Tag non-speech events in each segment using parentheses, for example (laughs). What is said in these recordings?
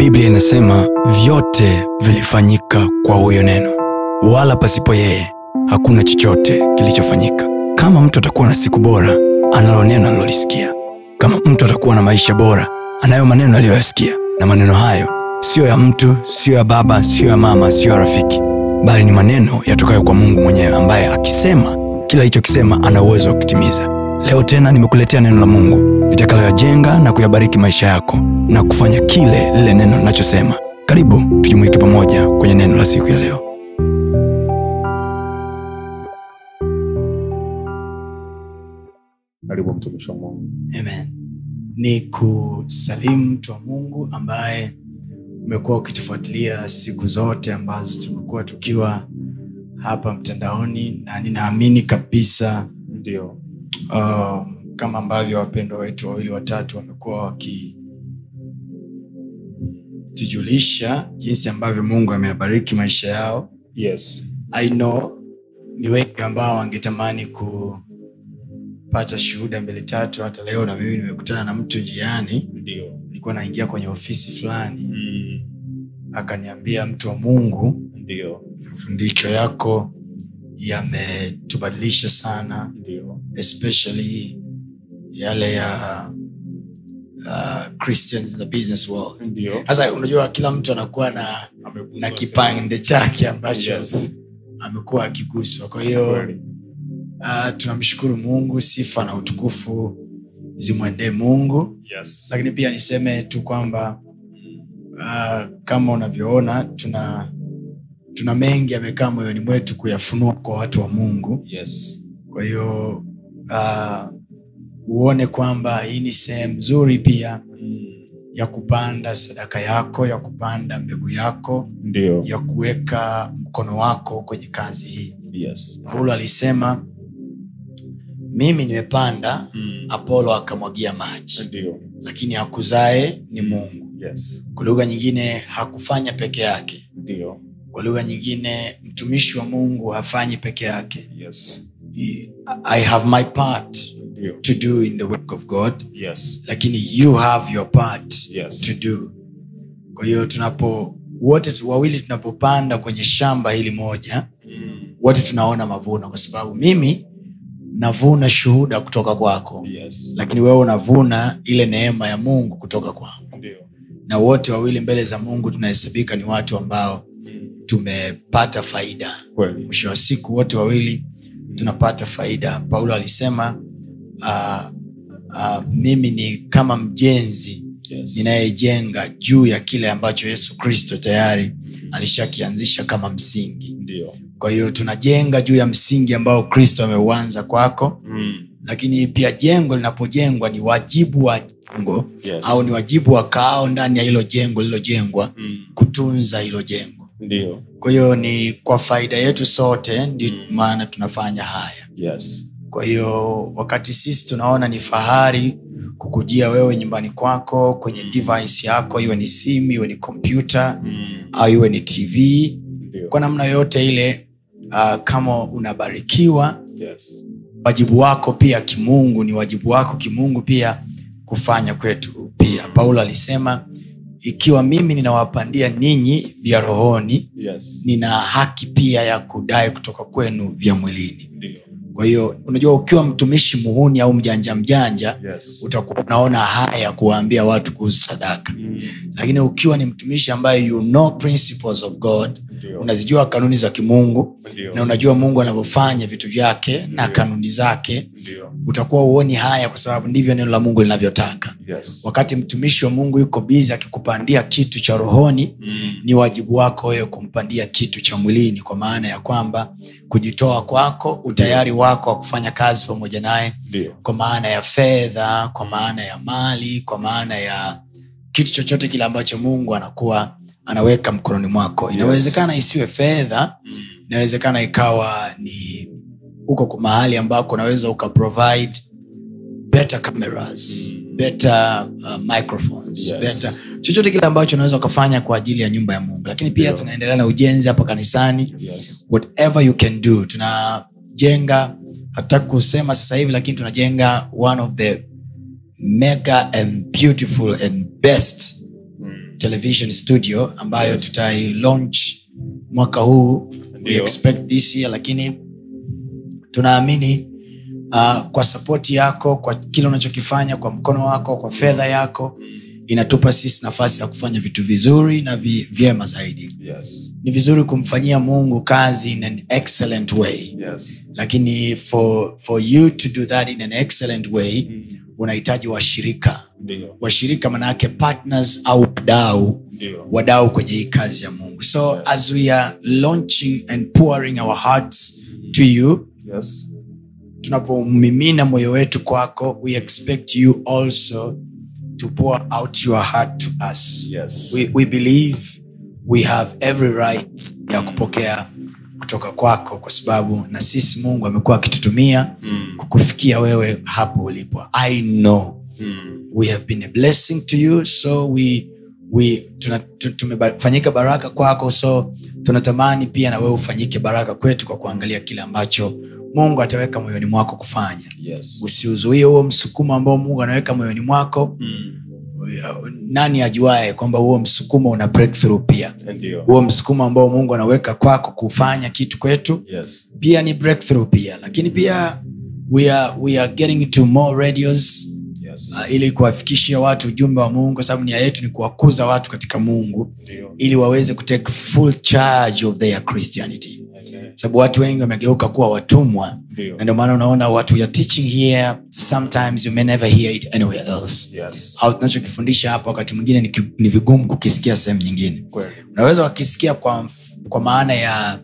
biblia inasema vyote vilifanyika kwa huyo neno wala pasipo yeye hakuna chochote kilichofanyika. Kama mtu atakuwa na siku bora analo neno alilolisikia kama mtu atakuwa na maisha bora anayo maneno aliyoyasikia. Na maneno hayo siyo ya mtu siyo ya baba siyo ya mama siyo ya rafiki bali ni maneno yatokayo kwa mungu mwenyewe ambaye akisema kila alichokisema ana uwezo wa kutimiza leo tena nimekuletea neno la mungu litakaloyajenga na kuyabariki maisha yako na kufanya kile lile neno linachosema karibu tujumuike pamoja kwenye neno la siku ya leo. Karibu mtumishi wa mungu. Amen. Ni kusalimu mtu wa Mungu ambaye umekuwa ukitufuatilia siku zote ambazo tumekuwa tukiwa hapa mtandaoni, na ninaamini kabisa ndio um, kama ambavyo wapendwa wetu wawili watatu wamekuwa wakitujulisha jinsi ambavyo Mungu ameyabariki maisha yao. yes. I know ni wengi ambao wangetamani kupata shuhuda mbili tatu. Hata leo na mimi nimekutana na mtu njiani, ndio. Nilikuwa naingia kwenye ofisi fulani, mm. akaniambia mtu wa Mungu, ndio. mafundisho yako yametubadilisha sana, ndio especially yale ya uh, Christians in the business world. Sasa unajua kila mtu anakuwa na na kipande chake ambacho Yes. amekuwa akiguswa. Kwa hiyo uh, tunamshukuru mungu sifa na utukufu zimwendee mungu. Yes. Lakini pia niseme tu kwamba uh, kama unavyoona tuna tuna mengi yamekaa moyoni mwetu kuyafunua kwa watu wa mungu. Yes. Kwa hiyo uh, uone kwamba hii ni sehemu nzuri pia ya kupanda sadaka yako ya kupanda mbegu yako ndio. ya kuweka mkono wako kwenye kazi hii. Yes. Paulo alisema mimi nimepanda Mm. apolo akamwagia maji ndio. lakini akuzae ni mungu. Yes. Kwa lugha nyingine hakufanya peke yake. Ndio. Kwa lugha nyingine mtumishi wa mungu hafanyi peke yake. Yes i have my part Ndiyo. to do in the work of god. Yes. Lakini you have your part Yes. to do. Kwa hiyo tunapo wote wawili tunapopanda kwenye shamba hili moja Mm. wote tunaona mavuno kwa sababu mimi navuna shuhuda kutoka kwako. Yes. Lakini wewe unavuna ile neema ya mungu kutoka kwangu. Na wote wawili mbele za mungu tunahesabika ni watu ambao Mm. tumepata faida. Mwisho wa siku wote wawili tunapata faida. Paulo alisema uh, uh, mimi ni kama mjenzi yes. ninayejenga juu ya kile ambacho yesu kristo tayari alishakianzisha kama msingi. Ndiyo. kwa hiyo tunajenga juu ya msingi ambao kristo ameuanza kwako. Mm. lakini pia jengo linapojengwa ni wajibu wa jengo yes. au ni wajibu wa kaao ndani ya hilo jengo lililojengwa Mm. kutunza hilo jengo. Ndio kwa hiyo ni kwa faida yetu sote ndio maana tunafanya haya. Yes. Kwa hiyo wakati sisi tunaona ni fahari kukujia wewe nyumbani kwako kwenye device yako iwe ni simu iwe ni kompyuta Mm. au iwe ni tv kwa namna yoyote ile uh, kama unabarikiwa yes. wajibu wako pia kimungu ni wajibu wako kimungu pia kufanya kwetu pia. Paulo alisema ikiwa mimi ninawapandia ninyi vya rohoni yes. nina haki pia ya kudai kutoka kwenu vya mwilini. Ndio. Kwa hiyo unajua ukiwa mtumishi muhuni au mjanja mjanja yes. utakuwa unaona haya kuwaambia watu kuhusu sadaka. Mm. lakini ukiwa ni mtumishi ambaye you know principles of god ndio. unazijua kanuni za kimungu ndio. na unajua mungu anavyofanya vitu vyake na kanuni zake ndio utakuwa uoni haya kwa sababu ndivyo neno la mungu linavyotaka. Yes. Wakati mtumishi wa mungu yuko bizi akikupandia kitu cha rohoni Mm. ni wajibu wako wewe kumpandia kitu cha mwilini kwa maana ya kwamba kujitoa kwako utayari wako wa kufanya kazi pamoja naye kwa maana ya fedha kwa maana ya mali kwa maana ya kitu chochote kile ambacho mungu anakuwa anaweka mkononi mwako. Inawezekana isiwe fedha Mm. inawezekana ikawa ni kwa mahali ambako unaweza ukaprovide better cameras better uh, microphones Yes. better chochote kile ambacho unaweza ukafanya kwa ajili ya nyumba ya mungu lakini pia tunaendelea na ujenzi hapa kanisani yes whatever you can do tunajenga hata kusema sasa hivi lakini tunajenga one of the mega and beautiful and best Mm. television studio ambayo Yes. tutai launch mwaka huu we expect this year lakini tunaamini uh, kwa sapoti yako kwa kile unachokifanya kwa mkono wako kwa fedha yako inatupa sisi nafasi ya kufanya vitu vizuri na vi, vyema zaidi Yes. ni vizuri kumfanyia mungu kazi in an excellent way Yes. lakini for, for you to do that in an excellent way unahitaji washirika washirika manaake partners au wadau Ndio. wadau kwenye hii kazi ya mungu so Yes. as we are launching and pouring our hearts to you Yes. tunapomimina moyo wetu kwako we expect you also to pour out your heart to us Yes. we, we believe we have every right ya kupokea kutoka kwako kwa sababu na sisi mungu amekuwa akitutumia Mm. kukufikia wewe hapo ulipo i know Mm. we have been a blessing to you so we, we tumefanyika baraka kwako so tunatamani pia na wewe ufanyike baraka kwetu kwa kuangalia kile ambacho mungu ataweka moyoni mwako kufanya Yes. usiuzuie huo msukumo ambao mungu anaweka moyoni mwako Mm. nani ajuae kwamba huo msukumo una breakthrough pia huo msukumo ambao mungu anaweka kwako kufanya kitu kwetu Yes. pia ni breakthrough pia lakini pia we are, we are getting to more radios Yes. uh, ili kuwafikishia watu ujumbe wa mungu kwa sababu nia yetu ni kuwakuza watu katika mungu Ndio. ili waweze kutake full charge of their christianity. Sababu watu wengi wamegeuka kuwa watumwa. Na ndio maana unaona what we are teaching here sometimes you may never hear it anywhere else. Yes. au tunachokifundisha hapa wakati mwingine ni, ni vigumu kukisikia sehemu nyingine. Unaweza wakisikia kwa, kwa maana ya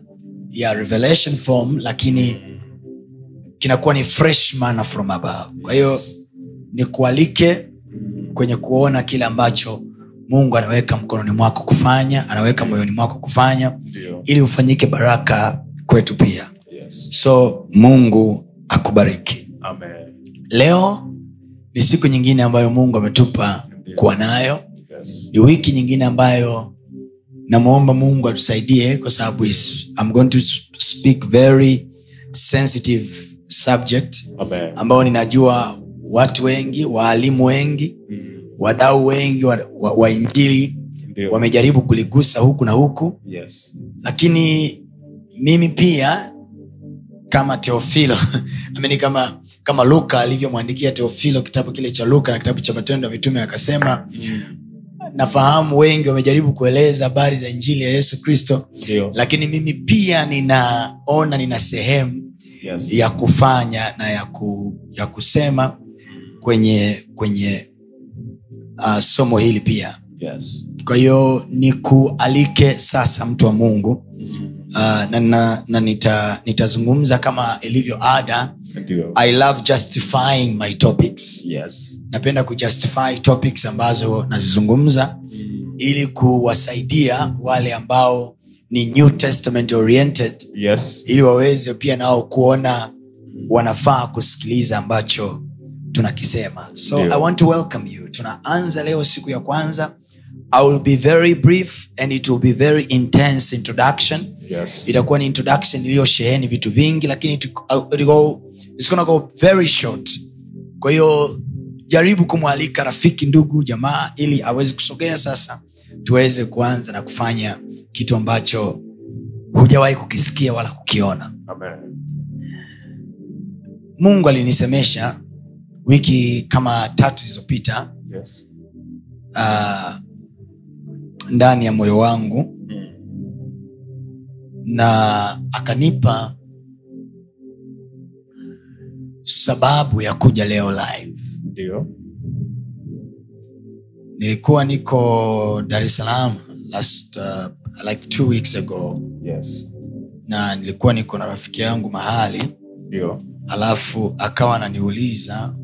ya revelation form lakini kinakuwa ni fresh mana from above. Kwa hiyo nikualike kwenye kuona kile ambacho mungu anaweka mkononi mwako kufanya anaweka moyoni mwako kufanya ili ufanyike baraka kwetu pia Yes. so mungu akubariki Amen. leo ni siku nyingine ambayo mungu ametupa kuwa nayo Yes. ni wiki nyingine ambayo namwomba mungu atusaidie kwa sababu I'm going to speak very sensitive subject Amen. ambao ninajua watu wengi waalimu wengi Mm. wadau wengi wa, wa, wa injili wamejaribu kuligusa huku na huku Yes. lakini mimi pia kama teofilo amini (laughs) kama kama luka alivyomwandikia teofilo kitabu kile cha luka na kitabu cha matendo ya mitume akasema nafahamu wengi wamejaribu kueleza habari za injili ya yesu kristo lakini mimi pia ninaona nina sehemu Yes. ya kufanya na ya, ku, ya kusema kwenye kwenye uh, somo hili pia Yes. kwa hiyo nikualike sasa mtu wa mungu Mm. Uh, na, na, na nita, nitazungumza kama ilivyo ada i love justifying my topics Yes. napenda kujustify topics ambazo nazizungumza Mm. ili kuwasaidia wale ambao ni new testament oriented Yes. ili waweze pia nao kuona wanafaa kusikiliza ambacho tunakisema so Dio. i want to welcome you tunaanza leo siku ya kwanza i will be very brief and it will be very intense introduction Yes. itakuwa ni introduction iliyosheheni vitu vingi lakini it, it go, it's gonna go very short kwa hiyo jaribu kumwalika rafiki ndugu jamaa ili aweze kusogea sasa tuweze kuanza na kufanya kitu ambacho hujawahi kukisikia wala kukiona Amen. mungu alinisemesha wiki kama tatu zilizopita Yes. uh, ndani ya moyo wangu. Na akanipa sababu ya kuja leo live Ndio. nilikuwa niko dar es salaam last uh, like two weeks ago Yes. na nilikuwa niko na rafiki yangu mahali Ndio. alafu akawa ananiuliza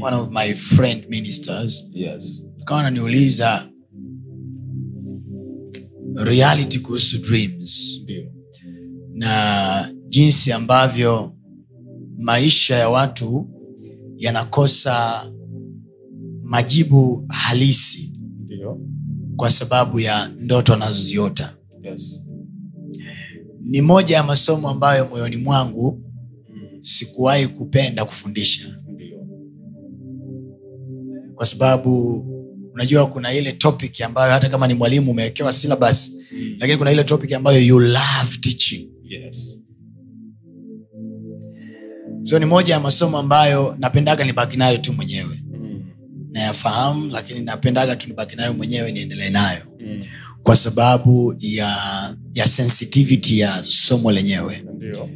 one of my friend ministers Yes. akawa ananiuliza reality kuhusu dreams Ndiyo. na jinsi ambavyo maisha ya watu yanakosa majibu halisi Ndiyo. kwa sababu ya ndoto anazoziota Yes. ni moja ya masomo ambayo moyoni mwangu sikuwahi kupenda kufundisha Ndiyo. kwa sababu unajua kuna ile topic ambayo hata kama ni mwalimu umewekewa syllabus lakini kuna ile topic ambayo you love teaching Yes. so ni moja ya masomo ambayo napendaga nibaki nayo tu mwenyewe Mm. nayafahamu lakini napendaga tu nibaki nayo mwenyewe niendelee nayo Mm. kwa sababu ya ya sensitivity ya somo lenyewe Ndiyo.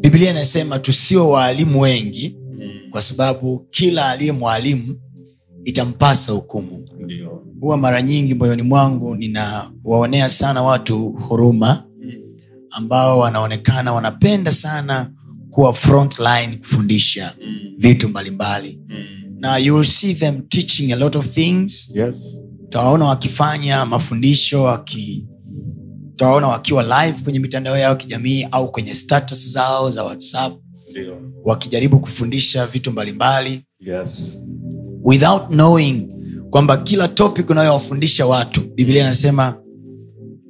biblia inasema tusio waalimu wengi Mm. kwa sababu kila aliye mwalimu itampasa hukumu huwa mara nyingi moyoni mwangu ninawaonea sana watu huruma ambao wanaonekana wanapenda sana kuwa front line kufundisha Mm. vitu mbalimbali Mm. na you will see them teaching a lot of things Yes. wakifanya mafundisho waki utawaona wakiwa live kwenye mitandao yao kijamii au kwenye status zao za whatsapp Dio. wakijaribu kufundisha vitu mbalimbali Yes. Without knowing kwamba kila topic unayowafundisha watu biblia inasema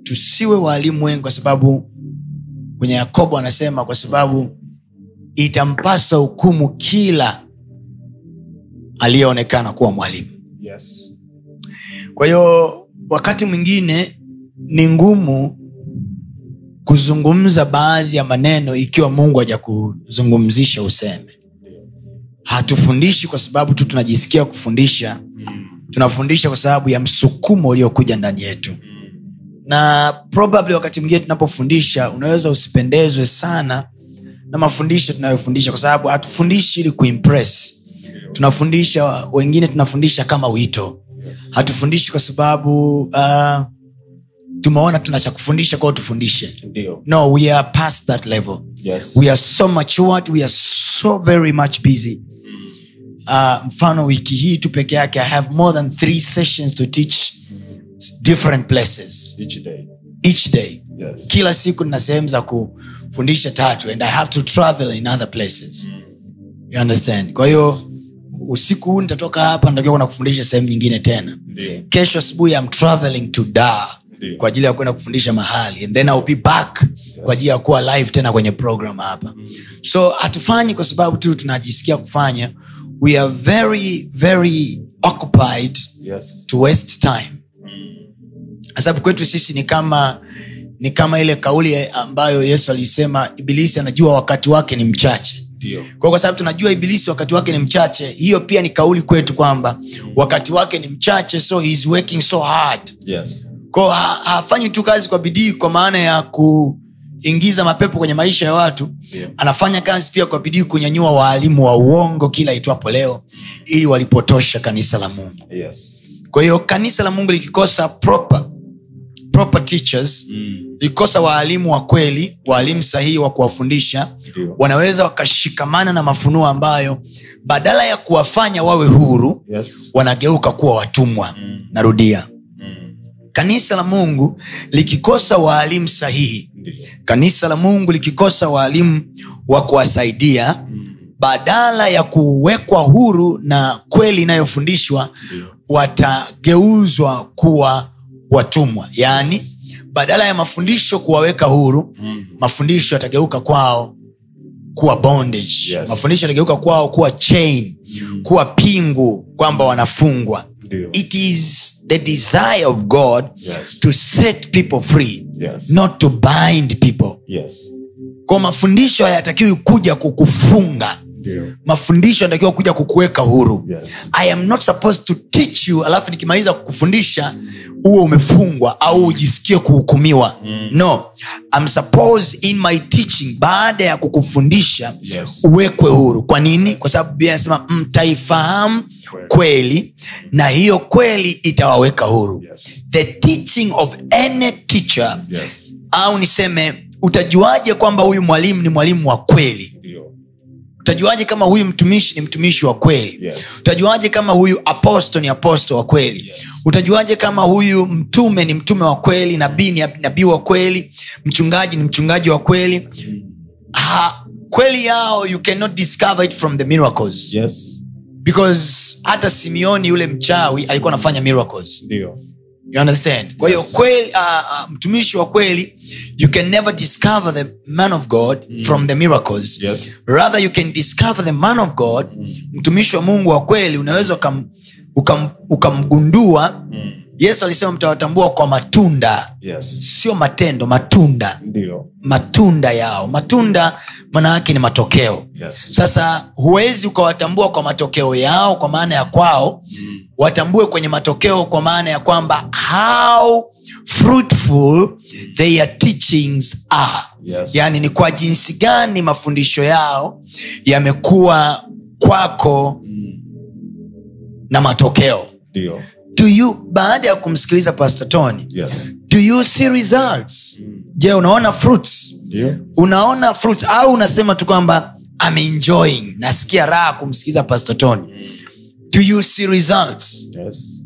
tusiwe waalimu wengi kwa sababu kwenye yakobo anasema kwa sababu itampasa hukumu kila aliyeonekana kuwa mwalimu Yes. kwa hiyo wakati mwingine ni ngumu kuzungumza baadhi ya maneno ikiwa mungu hajakuzungumzisha useme. Hatufundishi kwa sababu tu tunajisikia kufundisha. Tunafundisha kwa sababu ya msukumo uliokuja ndani yetu. Na probably wakati mwingine tunapofundisha unaweza usipendezwe sana na mafundisho tunayofundisha kwa sababu hatufundishi ili kuimpress. Tunafundisha wengine tunafundisha kama wito. Hatufundishi kwa sababu uh, tumeona tuna cha kufundisha kwao tufundishe. No we are past that level. Yes. we are so matured we are so very much busy. Uh, mfano wiki hii tu peke yake i have more than three sessions to teach different places Each day. each day Yes. kila siku nina sehemu za kufundisha tatu and i have to travel in other places you understand kwa hiyo usiku huu nitatoka hapa natakiwa kwenda kufundisha sehemu nyingine tena Ndiyo. kesho asubuhi am traveling to dar Ndiyo. kwa ajili ya kwenda kufundisha mahali and then I'll be back kwa ajili ya kuwa live tena kwenye program hapa Mm. so hatufanyi kwa sababu tu tunajisikia kufanya we are very very occupied Yes. to waste time kwa sababu kwetu sisi ni kama ni kama ile kauli ambayo yesu alisema ibilisi anajua wakati wake ni mchache kwa kwa sababu tunajua ibilisi wakati wake ni mchache hiyo pia ni kauli kwetu kwamba wakati wake ni mchache so he is working so hard Yes. ko ha, hafanyi tu kazi kwa bidii kwa maana ya kuingiza mapepo kwenye maisha ya watu yeah. anafanya kazi pia kwa bidii kunyanyua waalimu wa uongo kila itwapo leo ili walipotosha kanisa la mungu Yes. kwa hiyo kanisa la mungu likikosa proper, proper teachers Mm. likikosa waalimu wa kweli waalimu sahihi wa kuwafundisha Ndio. wanaweza wakashikamana na mafunuo ambayo badala ya kuwafanya wawe huru Yes. wanageuka kuwa watumwa Mm. narudia. Kanisa la mungu likikosa waalimu sahihi. Kanisa la mungu likikosa waalimu wa kuwasaidia badala ya kuwekwa huru na kweli inayofundishwa watageuzwa kuwa watumwa. Yaani badala ya mafundisho kuwaweka huru mafundisho yatageuka kwao kuwa bondage. Yes. mafundisho yatageuka kwao kuwa chain Mm. kuwa pingu kwamba wanafungwa. It is the desire of god Yes. to set people free Yes. not to bind people Yes. kwa mafundisho hayatakiwi kuja kukufunga Ndio. mafundisho yanatakiwa kuja kukuweka huru Yes. i am not supposed to teach you alafu nikimaliza kukufundisha huo umefungwa au ujisikie kuhukumiwa Mm. no I'm supposed in my teaching baada ya kukufundisha Yes. uwekwe huru kwa nini kwa sababu biblia anasema mtaifahamu Kweli. na hiyo kweli itawaweka huru Yes. the teaching of any teacher Yes. au niseme utajuaje kwamba huyu mwalimu ni mwalimu wa kweli. Utajuaje kama huyu mtumishi ni mtumishi wa kweli Yes. utajuaje kama huyu aposto ni aposto wa kweli Yes. utajuaje kama huyu mtume ni mtume wa kweli nabii ni nabii wa kweli mchungaji ni mchungaji wa kweli ha, kweli yao you cannot discover it from the miracles Yes. because hata simeoni yule mchawi alikuwa anafanya miracles Ndio. You understand kwa hiyo Yes. kweli uh, uh, mtumishi wa kweli you can never discover the man of god Mm. from the miracles Yes. rather you can discover the man of god Mm. mtumishi wa mungu wa kweli unaweza ukam, ukam, ukamgundua Mm. Yesu alisema mtawatambua kwa matunda Yes. sio matendo matunda Ndiyo. matunda yao matunda maana yake ni matokeo Yes. sasa huwezi ukawatambua kwa matokeo yao kwa maana ya kwao Mm. watambue kwenye matokeo kwa maana ya kwamba how fruitful their teachings are Yes. yaani ni kwa jinsi gani mafundisho yao yamekuwa kwako Mm. na matokeo Ndio. Do you baada ya kumsikiliza pastor tony Yes. do you see results je unaona fruits yeah. unaona fruits au unasema tu kwamba I'm enjoying nasikia raha kumsikiliza pastor tony do you see results Yes.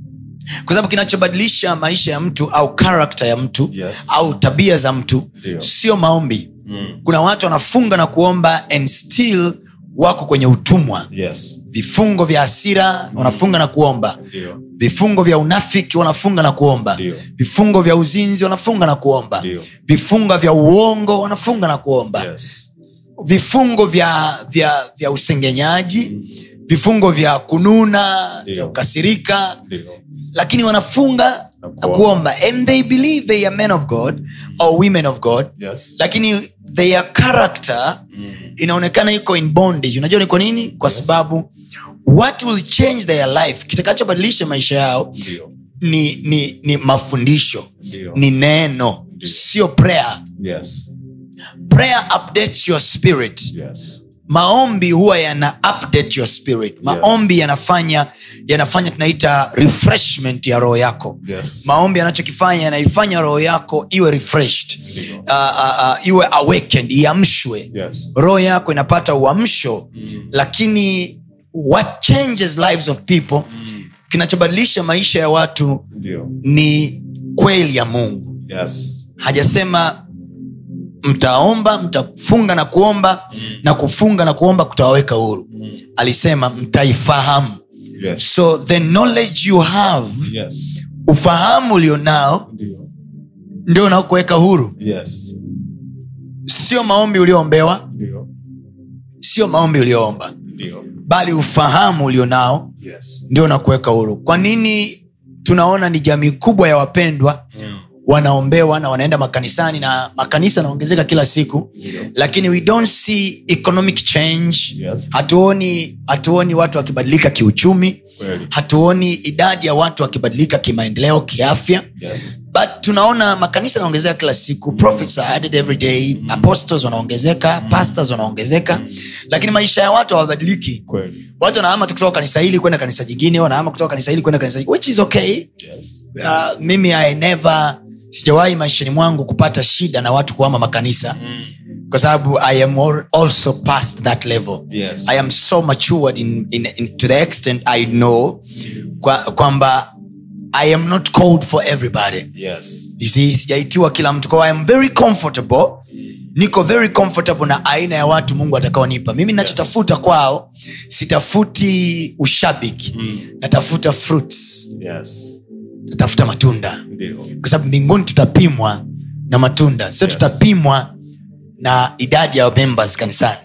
kwa sababu kinachobadilisha maisha ya mtu au karakta ya mtu Yes. au tabia za mtu Dio. sio maombi Mm. kuna watu wanafunga na kuomba and still wako kwenye utumwa Yes. vifungo vya hasira wanafunga na kuomba Dio. vifungo vya unafiki wanafunga na kuomba Dio. vifungo vya uzinzi wanafunga na kuomba Dio. vifungo vya uongo wanafunga na kuomba Yes. vifungo vya vya vya usengenyaji vifungo vya kununa vya kukasirika Dio. lakini wanafunga Na na kuomba. and they believe they are men of god or women of god Yes. lakini their character Mm. inaonekana iko in bondage unajua ni kwa nini kwa Yes. sababu what will change their life kitakachobadilisha maisha yao ni, ni, ni mafundisho Ndio. ni neno sio prayer Yes. prayer updates your spirit Yes. Maombi huwa yana update your spirit maombi yanafanya yanafanya tunaita refreshment ya roho yako Yes. maombi yanachokifanya yanaifanya roho yako iwe refreshed uh, uh, uh, iwe awakened iamshwe Yes. roho yako inapata uamsho Mm. lakini what changes lives of people Mm. kinachobadilisha maisha ya watu Ndiyo. ni kweli ya mungu Yes. hajasema mtaomba mtafunga na kuomba Mm. na kufunga na kuomba kutawaweka huru Mm. alisema mtaifahamu Yes. so the knowledge you have Yes. ufahamu ulionao Ndio. ndio unaokuweka huru Yes. sio maombi ulioombewa sio maombi ulioomba bali ufahamu ulionao Yes. ndio unakuweka huru kwa nini tunaona ni jamii kubwa ya wapendwa. Wanaombewa na wanaenda makanisani na makanisa yanaongezeka kila siku. Yeah. lakini we don't see economic change. Yes. hatuoni hatuoni watu wakibadilika kiuchumi. Kweli. hatuoni idadi ya watu wakibadilika kimaendeleo kiafya. Yes. but tunaona makanisa yanaongezeka kila siku. Prophets are added every day. Apostles wanaongezeka. Pastors wanaongezeka. Lakini maisha ya watu hawabadiliki. Watu wanahama tu kutoka kanisa hili kwenda kanisa jingine wanahama kutoka kanisa hili kwenda kanisa jingine, which is okay. Yes. uh, mimi I never sijawahi maishani mwangu kupata shida na watu kuhama makanisa Mm. kwa sababu i am also past that level Yes. i am so matured in, in, in, to the extent i know kwa- i am not called for everybody Yes. You see, sijaitiwa kila mtu kwa i am very comfortable niko very comfortable na aina ya watu mungu atakaonipa mimi nachotafuta kwao sitafuti ushabiki Mm. natafuta fruits Yes. Natafuta matunda kwa sababu mbinguni tutapimwa na matunda sio Yes. tutapimwa na idadi ya members kanisani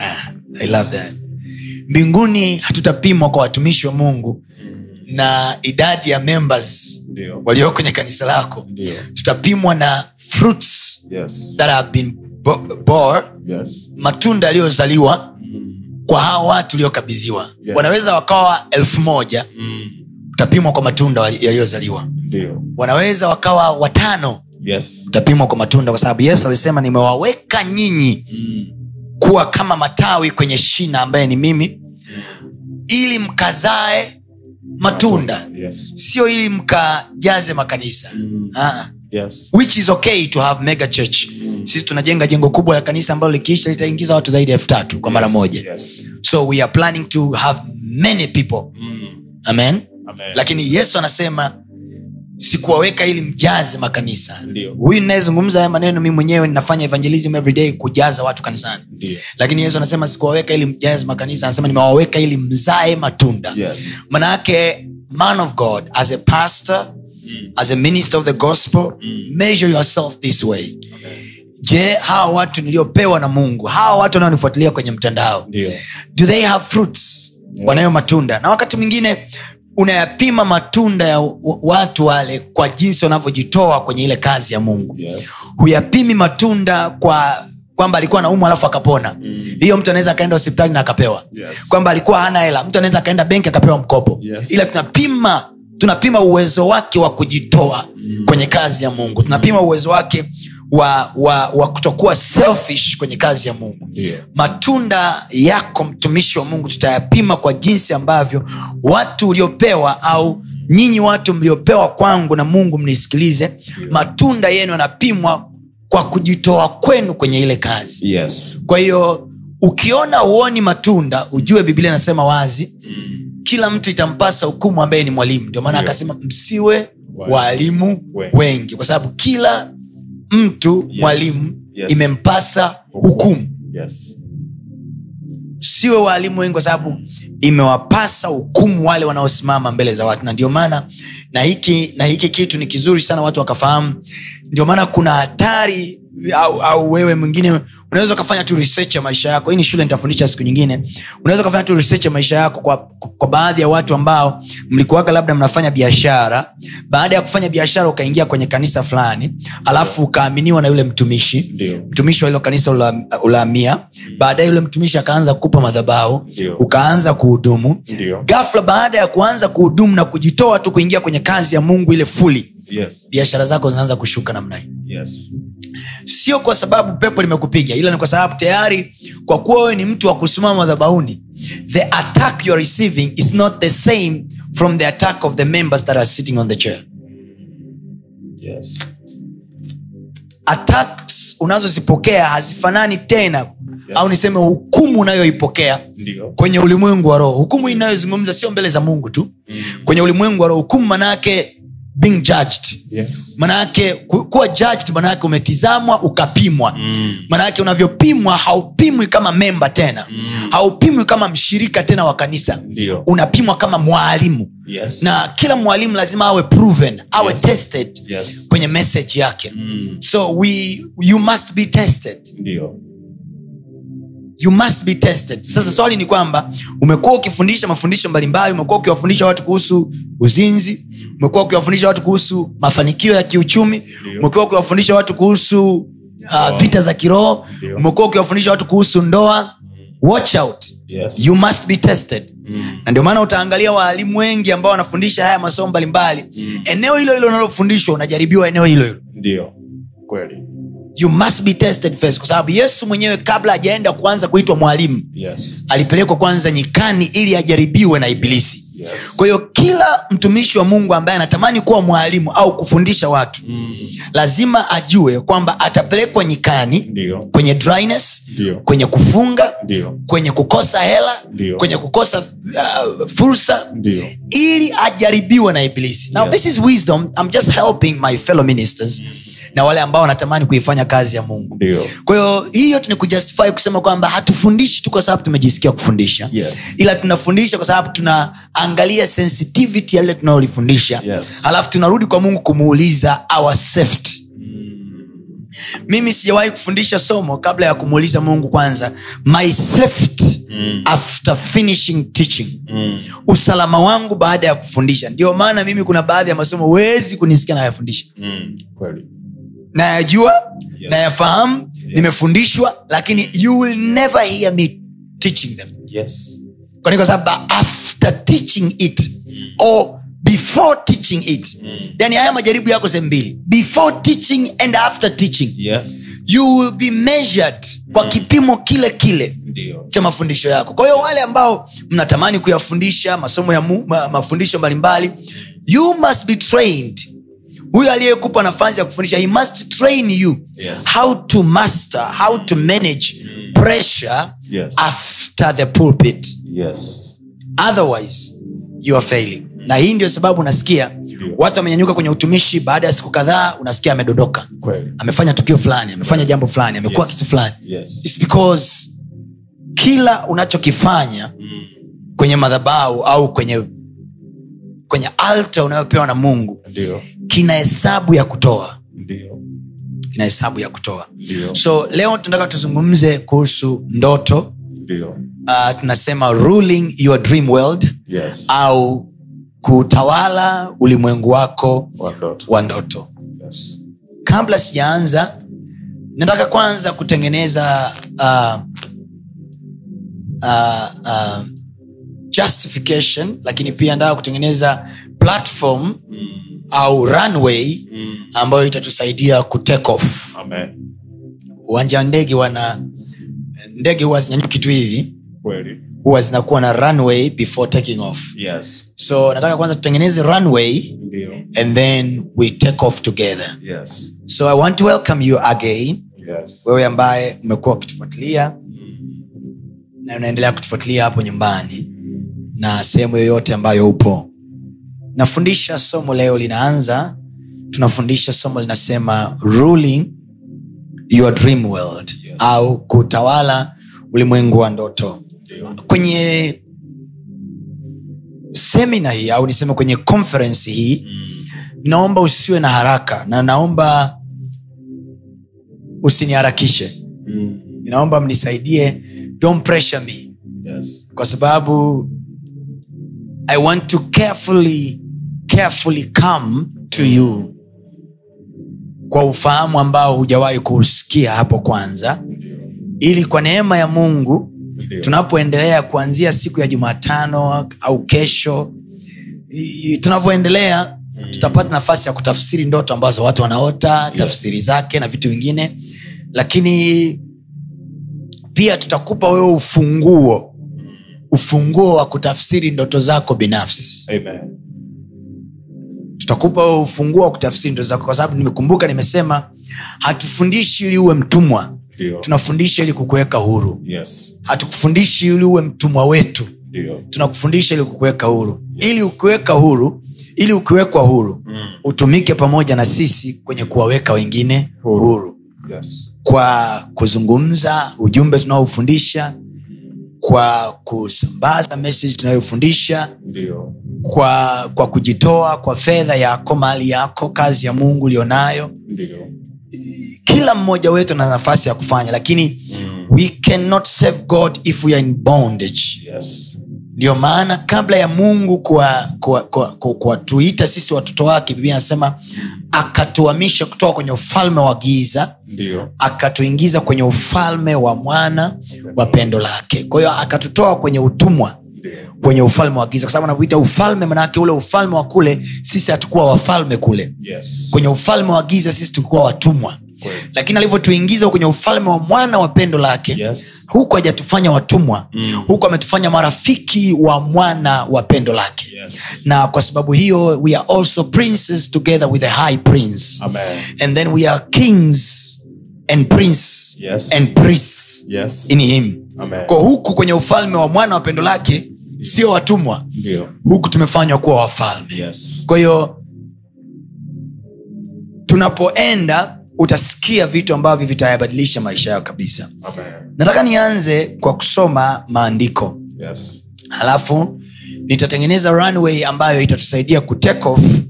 ah, I love that. mbinguni hatutapimwa kwa watumishi wa mungu na idadi ya members walioko kwenye kanisa lako tutapimwa na fruits Yes. that have been bore Yes. matunda yaliyozaliwa Mm. kwa hawa watu uliokabidhiwa Yes. wanaweza wakawa elfu moja Mm. Utapimwa kwa matunda yaliyozaliwa wanaweza wakawa watano Yes. utapimwa kwa matunda kwa sababu yesu alisema nimewaweka nyinyi Mm. kuwa kama matawi kwenye shina ambaye ni mimi ili mkazae matunda Yes. sio ili mkajaze makanisa Mm. Ah, Yes. which is okay to have mega church sisi tunajenga jengo kubwa la kanisa ambalo likiisha litaingiza watu zaidi ya elfu tatu kwa mara Yes. moja Yes. so we are planning to have many people Mm. amen Amen. lakini yesu anasema sikuwaweka ili mjaze makanisa. Huyu ninayezungumza haya maneno mi mwenyewe ninafanya evangelism everyday kujaza watu kanisani. Lakini yesu anasema sikuwaweka ili mjaze makanisa. Anasema nimewaweka ili mzae matunda. Yes. manaake man of god as a pastor Mm. as a minister of the gospel Mm. measure yourself this way. Okay je hawa watu niliopewa na mungu hawa watu wanaonifuatilia kwenye mtandao Ndio. do they have fruits? Wanayo matunda. Na wakati mwingine unayapima matunda ya watu wale kwa jinsi wanavyojitoa kwenye ile kazi ya mungu. Yes. huyapimi matunda kwa kwamba alikuwa naumwa alafu akapona. Hiyo mtu anaweza akaenda hospitali na akapewa. Yes. kwamba alikuwa hana hela. Mtu anaweza akaenda benki akapewa mkopo. Yes. ila tunapima tunapima uwezo wake wa kujitoa kwenye kazi ya mungu. Tunapima uwezo wake wa, wa, wa kutokuwa selfish kwenye kazi ya mungu yeah. matunda yako mtumishi wa mungu tutayapima kwa jinsi ambavyo watu uliopewa au nyinyi watu mliopewa kwangu na mungu mnisikilize matunda yenu yanapimwa kwa kujitoa kwenu kwenye ile kazi Yes. kwa hiyo ukiona uoni matunda ujue biblia inasema wazi kila mtu itampasa hukumu ambaye ni mwalimu ndio maana yeah. akasema msiwe Walimu waalimu wengi. wengi kwa sababu kila mtu Yes. mwalimu Yes. imempasa hukumu Yes. siwe waalimu wengi kwa sababu imewapasa hukumu wale wanaosimama mbele za watu na ndio maana na hiki na hiki kitu ni kizuri sana watu wakafahamu ndio maana kuna hatari au, au wewe mwingine unaweza ukafanya tu research ya maisha yako. Hii ni shule nitafundisha siku nyingine. Unaweza ukafanya tu research ya maisha yako kwa, kwa baadhi ya watu ambao mlikuwaga labda mnafanya biashara. Baada ya kufanya biashara ukaingia kwenye kanisa fulani alafu ukaaminiwa na yule mtumishi. Dio. mtumishi wa hilo kanisa ula- ulaamia baadaye yule mtumishi akaanza kukupa madhabau ukaanza kuhudumu. Gafla baada ya kuanza kuhudumu na kujitoa tu kuingia kwenye kazi ya mungu ile fuli Yes. biashara zako zinaanza kushuka namna hii. Yes. Sio kwa sababu pepo limekupiga ila ni kwa sababu tayari kwa kuwa wewe ni mtu wa kusimama madhabauni the attack you are receiving is not the same from the attack of the members that are sitting on the chair. Yes. attacks unazozipokea hazifanani tena yes. au niseme hukumu unayoipokea kwenye ulimwengu wa roho. Hukumu inayozungumza sio mbele za mungu tu. Kwenye ulimwengu wa roho hukumu manaake being judged Yes. manaake kuwa judged manaake umetizamwa ukapimwa Mm. manaake unavyopimwa haupimwi kama memba tena haupimwi kama mshirika tena wa kanisa unapimwa kama mwalimu Yes. na kila mwalimu lazima awe proven awe Yes. tested Yes. kwenye message yake Mm. so we you must be tested Ndio. You must be tested. Sasa swali ni kwamba umekuwa ukifundisha mafundisho mbalimbali umekuwa ukiwafundisha watu kuhusu uzinzi umekuwa ukiwafundisha watu kuhusu mafanikio ya kiuchumi umekuwa ukiwafundisha watu kuhusu uh, vita za kiroho umekuwa ukiwafundisha watu kuhusu ndoa. Watch out. Yes. you must be tested. Mm. na ndio maana utaangalia waalimu wengi ambao wanafundisha haya masomo mbalimbali. Eneo hilo hilo unalofundishwa unajaribiwa eneo hilo hilo. Ndio. Kweli. You must be tested first kwa sababu yesu mwenyewe kabla hajaenda kuanza kuitwa mwalimu Yes. alipelekwa kwanza nyikani ili ajaribiwe na ibilisi Yes. kwa hiyo kila mtumishi wa mungu ambaye anatamani kuwa mwalimu au kufundisha watu Mm. lazima ajue kwamba atapelekwa nyikani Dio. kwenye dryness Dio. kwenye kufunga Dio. kwenye kukosa hela Dio. kwenye kukosa uh, fursa Dio. ili ajaribiwe na ibilisi now Yes. this is wisdom I'm just helping my fellow ministers na wale ambao wanatamani kuifanya kazi ya mungu kwa hiyo hii yote ni kujustify kusema kwamba hatufundishi tu kwa sababu tumejisikia kufundisha Yes. ila tunafundisha kwa sababu tunaangalia sensitivity ya lile tunalolifundisha Yes. alafu tunarudi kwa mungu kumuuliza our safety mimi sijawahi kufundisha somo kabla ya kumuuliza mungu kwanza my safety Mm. after finishing teaching Mm. usalama wangu baada ya kufundisha ndio maana mimi kuna baadhi ya masomo huwezi kunisikia nayafundisha Mm. Kweli. Nayajua Yes. nayafahamu nimefundishwa lakini you will never hear me teaching them Yes. kwani kwa sababu after teaching it or before teaching it yani haya majaribu yako sehemu mbili before teaching and after teaching Yes. you will be measured kwa kipimo kile kile Ndiyo. cha mafundisho yako kwa hiyo wale ambao mnatamani kuyafundisha masomo ya mu, ma, mafundisho mbalimbali you must be trained huyu aliyekupa nafasi ya kufundisha he must train you Yes. how to master how to manage pressure Yes. after the pulpit Yes. otherwise you are failing na hii ndio sababu unasikia watu wamenyanyuka kwenye utumishi baada ya siku kadhaa unasikia amedondoka amefanya tukio fulani amefanya jambo fulani amekuwa Yes. kitu fulani Yes. It's because kila unachokifanya Mm. kwenye madhabau au kwenye kwenye alta unayopewa na mungu Ndio. Kina hesabu ya kutoa. Ndiyo. kina hesabu ya kutoa. Ndiyo. so leo tunataka tuzungumze kuhusu ndoto. Uh, tunasema ruling your dream world yes. au kutawala ulimwengu wako wa ndoto. wa ndoto. Yes. Kabla sijaanza nataka kwanza kutengeneza uh, uh, uh, justification lakini pia nataka kutengeneza platform mm. Au runway Mm. ambayo itatusaidia kutake off. Amen. Uwanja wa ndege wana ndege huwa zinyanyuki tu hivi. Huwa zinakuwa na runway before taking off. Yes. So nataka kwanza tutengeneze runway Ndiyo. and then we take off together. Yes. So i want to welcome you again. Yes. Wewe ambaye umekuwa ukitufuatilia Mm. na unaendelea kutufuatilia hapo nyumbani na sehemu yoyote ambayo upo nafundisha somo leo linaanza. Tunafundisha somo linasema ruling your dream world Yes. au kutawala ulimwengu wa ndoto. Kwenye semina hii au niseme kwenye conference hii Mm. naomba usiwe na haraka na naomba usiniharakishe. Mm. naomba mnisaidie. Don't pressure me. Yes. Kwa sababu i want to carefully carefully come to you. Kwa ufahamu ambao hujawahi kuusikia hapo kwanza. Ili kwa neema ya mungu tunapoendelea kuanzia siku ya jumatano au kesho tunavyoendelea tutapata nafasi ya kutafsiri ndoto ambazo watu wanaota tafsiri zake na vitu vingine. Lakini pia tutakupa wewe ufunguo ufunguo wa kutafsiri ndoto zako binafsi. Amen. Tutakupa ufunguo wa kutafsiri ndoto zako kwa sababu nimekumbuka nimesema hatufundishi ili uwe mtumwa. Dio. tunafundisha ili kukuweka huru. Yes. Hatukufundishi ili uwe mtumwa wetu. Dio. tunakufundisha ili kukuweka huru. Ili ukiweka huru ili ukiwekwa huru Mm. utumike pamoja na sisi kwenye kuwaweka wengine Huru. huru. Yes. Kwa kuzungumza ujumbe tunaofundisha kwa kusambaza message tunayofundisha kwa kwa kujitoa kwa fedha yako mali yako kazi ya mungu ulionayo. Kila mmoja wetu ana nafasi ya kufanya lakini Mm. we cannot save god if we are in bondage. Yes ndio maana kabla ya mungu kuwatuita sisi watoto wake biblia anasema akatuamisha kutoka kwenye ufalme wa giza akatuingiza kwenye ufalme wa mwana wa pendo lake. Kwa hiyo akatutoa kwenye utumwa kwenye ufalme wa giza. Kwa sababu anapoita ufalme manake ule ufalme wa kule sisi hatukuwa wafalme kule. Yes. Kwenye ufalme wa giza sisi tulikuwa watumwa lakini alivyotuingiza kwenye ufalme wa mwana wa pendo lake yes. huku hajatufanya watumwa Mm. huku ametufanya marafiki wa mwana wa pendo lake. Yes. Na kwa sababu hiyo we are also princes together with the high prince. Amen. And then we are kings and prince Yes. and priests yes. in him. Amen. Kwa huku kwenye ufalme wa mwana wa pendo lake sio watumwa. Ndio. Huku tumefanywa kuwa wafalme. Yes. Kwa hiyo tunapoenda utasikia vitu ambavyo vitayabadilisha maisha yao kabisa. Amen. Nataka nianze kwa kusoma maandiko. Yes. Halafu nitatengeneza runway ambayo itatusaidia ku off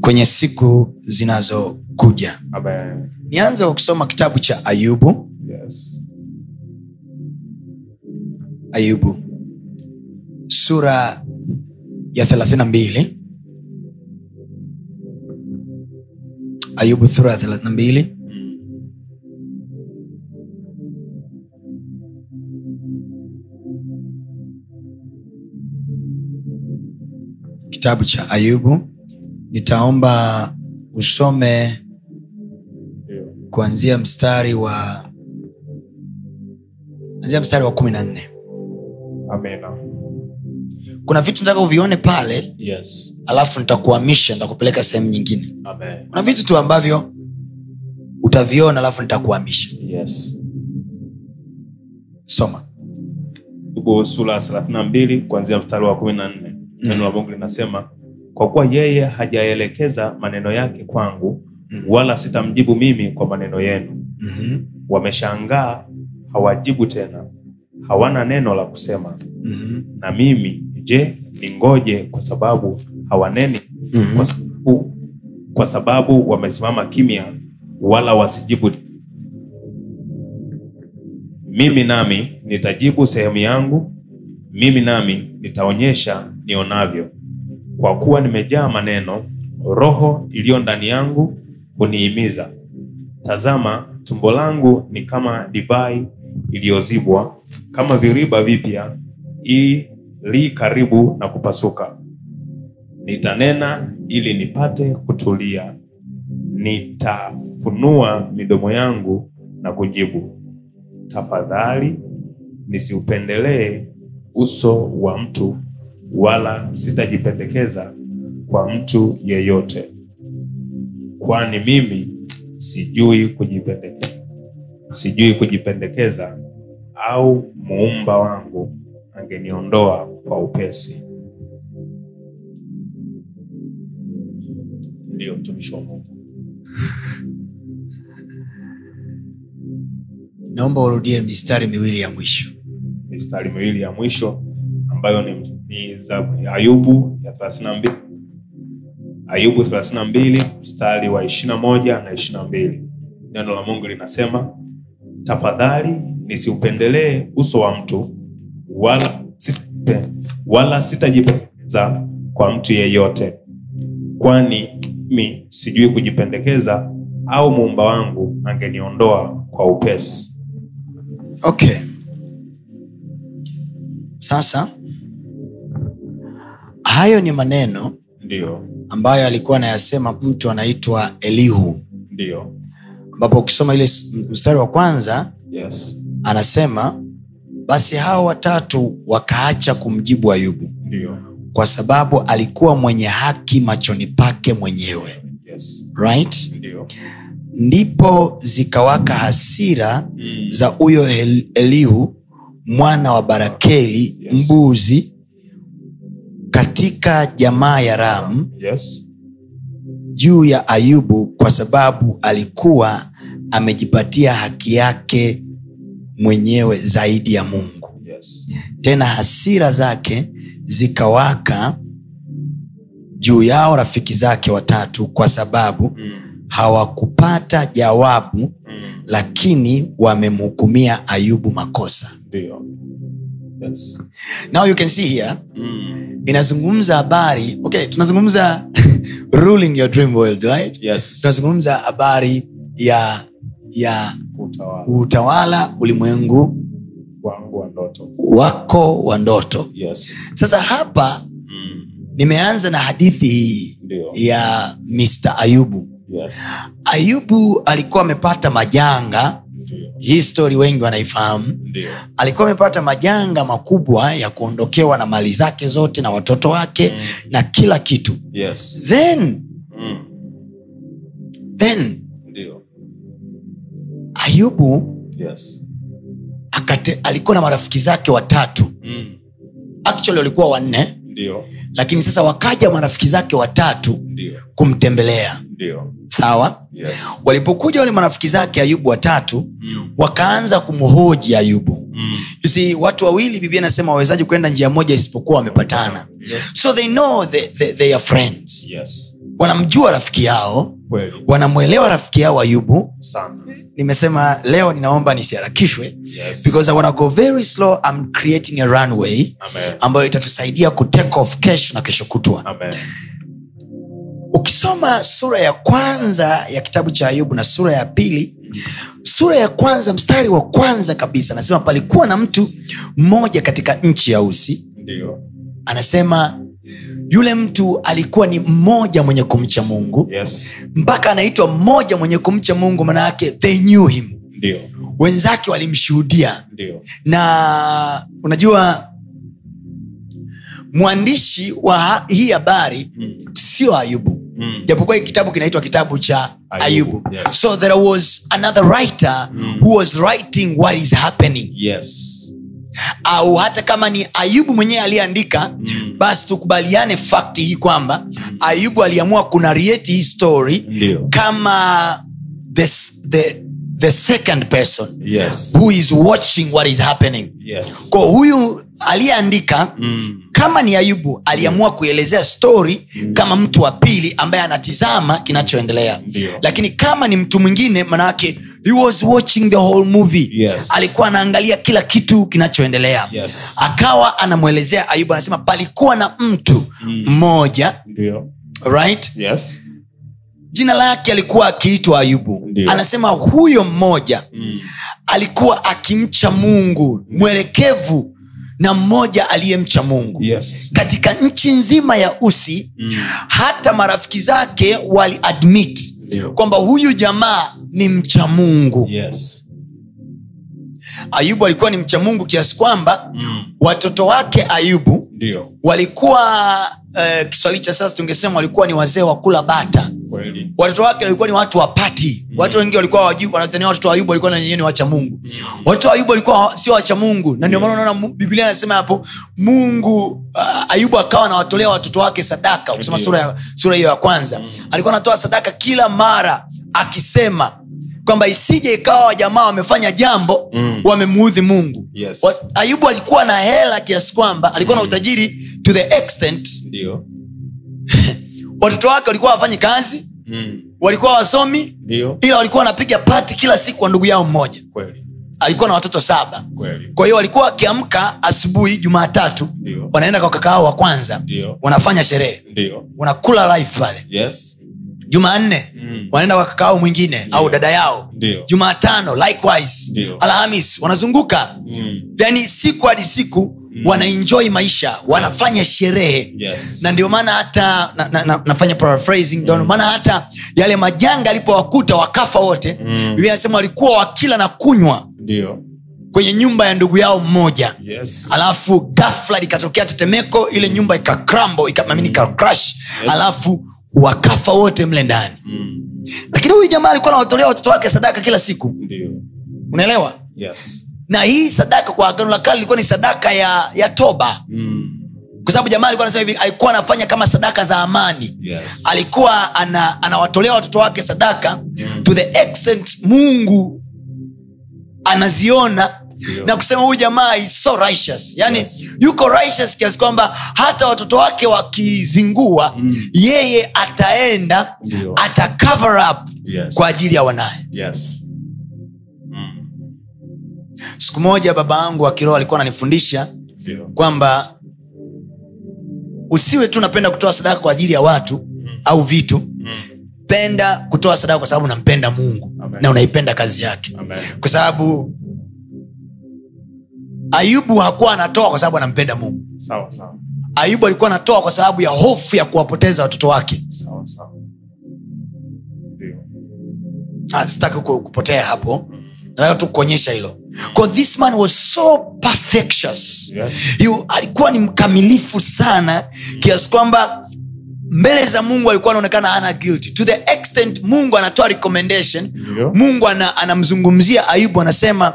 kwenye siku zinazokuja. Nianze kwa kusoma kitabu cha ayubu. Yes. Ayubu. Sura ya 32 ayubu sura ya 32 kitabu cha ayubu. Nitaomba usome kuanzia mstari wa kuanzia mstari wa kumi na nne. Amena kuna vitu nataka uvione pale yes. alafu nitakuamisha nitakupeleka sehemu nyingine. Amen. Kuna vitu tu ambavyo utaviona alafu nitakuamisha yes. Soma. Ayubu sura thelathini na mbili kuanzia mstari wa kumi na nne. Neno la mungu linasema kwa kuwa yeye hajaelekeza maneno yake kwangu wala sitamjibu mimi kwa maneno yenu. Mm-hmm. wameshangaa hawajibu tena hawana neno la kusema. Mm-hmm. na mimi je ningoje kwa sababu hawaneni Mm-hmm. kwa sababu, kwa sababu wamesimama kimya wala wasijibu mimi nami nitajibu sehemu yangu, mimi nami nitaonyesha nionavyo. Kwa kuwa nimejaa maneno, roho iliyo ndani yangu hunihimiza. Tazama, tumbo langu ni kama divai iliyozibwa, kama viriba vipya i li karibu na kupasuka. Nitanena ili nipate kutulia, nitafunua midomo yangu na kujibu. Tafadhali nisiupendelee uso wa mtu, wala sitajipendekeza kwa mtu yeyote, kwani mimi sijui kujipendekeza, sijui kujipendekeza, au muumba wangu angeniondoa kwa upesi. Ndiyo mtumishi wa Mungu. (laughs) naomba urudie mistari miwili ya mwisho mistari miwili ya mwisho ambayo ni, ni za Ayubu ya 32 Ayubu 32 mstari wa 21 na 22. Neno la Mungu linasema, tafadhali nisiupendelee uso wa mtu, wala wala sitajipendekeza kwa mtu yeyote, kwani mimi sijui kujipendekeza, au muumba wangu angeniondoa kwa upesi. okay. Sasa hayo ni maneno ndio. ambayo alikuwa anayasema mtu anaitwa elihu. Ndio. Ambapo ukisoma ile mstari wa kwanza yes, anasema basi hao watatu wakaacha kumjibu ayubu ndiyo, kwa sababu alikuwa mwenye haki machoni pake mwenyewe yes, right ndiyo. ndipo zikawaka hasira Mm. za huyo elihu mwana wa barakeli Yes. mbuzi katika jamaa ya ram Yes. juu ya ayubu kwa sababu alikuwa amejipatia haki yake mwenyewe zaidi ya mungu Yes. tena hasira zake zikawaka juu yao rafiki zake watatu kwa sababu Mm. hawakupata jawabu Mm. lakini wamemhukumia ayubu makosa. Yes. now you can see here Mm. inazungumza habari okay tunazungumza (laughs) ruling your dream world right Yes. tunazungumza habari ya ya Utawala ulimwengu wangu wa ndoto. wako wa ndoto Yes. sasa hapa Mm. nimeanza na hadithi hii ya mr ayubu Yes. ayubu alikuwa amepata majanga Ndio. hii stori wengi wanaifahamu alikuwa amepata majanga makubwa ya kuondokewa na mali zake zote na watoto wake Mm. na kila kitu Yes. then Mm. then. Ayubu Yes. akate, alikuwa na marafiki zake watatu Mm. actually walikuwa wanne Ndiyo. lakini sasa wakaja marafiki zake watatu Ndiyo. kumtembelea Ndiyo. sawa Yes. walipokuja wale marafiki zake ayubu watatu Mm. wakaanza kumhoji ayubu Mm. You see, watu wawili biblia anasema wawezaji kwenda njia moja isipokuwa wamepatana Yes. so they know they, they, they are friends Yes. Wanamjua rafiki yao wanamwelewa rafiki yao ayubu Sana. nimesema leo ninaomba nisiharakishwe Yes. because i wanna go very slow I'm creating a runway Amen. ambayo itatusaidia kutake off kesho na kesho kutwa Amen. ukisoma sura ya kwanza ya kitabu cha ayubu na sura ya pili sura ya kwanza mstari wa kwanza kabisa anasema palikuwa na mtu mmoja katika nchi ya usi Ndiyo. anasema yule mtu alikuwa ni mmoja mwenye kumcha mungu Yes. mpaka anaitwa mmoja mwenye kumcha mungu maana yake they knew him Ndio. wenzake walimshuhudia na unajua mwandishi wa hii habari Mm. sio ayubu Mm. japokuwa hii kitabu kinaitwa kitabu cha ayubu, Ayubu, yes. so there was another writer Mm. who was writing what is happening Yes. Au hata kama ni ayubu mwenyewe aliyeandika Mm. basi tukubaliane fakti hii kwamba ayubu aliamua kunarieti hii story Ndiyo. kama the, the, the second person Yes. who is watching what is happening Yes. kwa huyu aliyeandika Mm. kama ni ayubu aliamua kuelezea story kama mtu wa pili ambaye anatizama kinachoendelea lakini kama ni mtu mwingine manake he was watching the whole movie Yes. alikuwa anaangalia kila kitu kinachoendelea Yes. akawa anamwelezea ayubu anasema palikuwa na mtu Mm. mmoja mm. right Yes. jina lake alikuwa akiitwa ayubu Ndiyo. anasema huyo mmoja Mm. alikuwa akimcha mungu mwelekevu na mmoja aliyemcha mungu Yes. katika nchi nzima ya usi Mm. hata marafiki zake waliadmit. Kwamba huyu jamaa ni mcha mungu Yes. ayubu alikuwa ni mcha mungu kiasi kwamba Mm. watoto wake ayubu Ndio. walikuwa uh, kiswahili cha sasa tungesema walikuwa ni wazee wa kula bata Kweli. Watoto wake walikuwa ni watu wa pati watu wengi walikuwa wanadhania watoto wa ayubu walikuwa na wenyewe ni wacha mungu. Watoto wa ayubu walikuwa sio wacha mungu. Na ndio maana unaona biblia anasema hapo mungu uh, ayubu akawa anawatolea watoto wake sadaka. Ukisema sura sura hiyo ya kwanza. Alikuwa anatoa sadaka kila mara akisema kwamba isije ikawa wajamaa wamefanya jambo Mm. wamemuudhi mungu. Yes. Wa- ayubu alikuwa na hela kiasi kwamba alikuwa na utajiri to the extent Ndio. (laughs) watoto wake walikuwa wafanyi kazi Mm. walikuwa wasomi Dio. ila walikuwa wanapiga pati kila siku kwa ndugu yao mmoja Kweli. alikuwa na watoto saba Kweli. kwa hiyo walikuwa wakiamka asubuhi jumatatu wanaenda kwa kakao wa kwanza Dio. wanafanya sherehe wanakula life pale Yes. jumanne Mm. wanaenda kwa kakao mwingine au dada yao jumatano likewise alhamis wanazunguka Mm. yani siku hadi siku wanaenjoi maisha wanafanya sherehe Yes. na ndio maana hata na, na, na, nafanya paraphrasing ndio maana hata yale majanga alipowakuta wakafa wote Mm. anasema walikuwa wakila na kunywa Ndio. kwenye nyumba ya ndugu yao mmoja Yes. alafu gafla likatokea tetemeko ile nyumba ikakrambo ikamamini ikacrash alafu wakafa wote mle ndani Mm. lakini huyu jamaa alikuwa anawatolea watoto wake sadaka kila siku Ndio. unaelewa Yes. Na hii sadaka kwa agano la kale ilikuwa ni sadaka ya ya toba Mm. kwa sababu jamaa alikuwa anasema hivi alikuwa anafanya kama sadaka za amani Yes. alikuwa ana, anawatolea watoto wake sadaka to the extent mungu anaziona Ndio. na kusema huyu jamaa is so righteous yani Yes. yuko righteous kiasi kwamba hata watoto wake wakizingua Mm. yeye ataenda Ndio. ata cover up Yes. kwa ajili ya wanaye Yes. Mm. siku moja baba yangu wa kiroho alikuwa ananifundisha kwamba usiwe tu napenda kutoa sadaka kwa ajili ya watu au vitu Mm. penda kutoa sadaka kwa sababu unampenda mungu Amen. na unaipenda kazi yake Amen. kwa sababu ayubu hakuwa anatoa kwa sababu anampenda mungu Sawa sawa. ayubu alikuwa anatoa kwa sababu ya hofu ya kuwapoteza watoto wake Sawa sawa. Ah, sitaki kupotea hapo nataka tu kuonyesha hilo 'Cause this man was so perfectious Yes. Alikuwa ni mkamilifu sana kiasi kwamba mbele za mungu alikuwa anaonekana ana guilty to the extent mungu anatoa recommendation Ndio. mungu ana, anamzungumzia ayubu anasema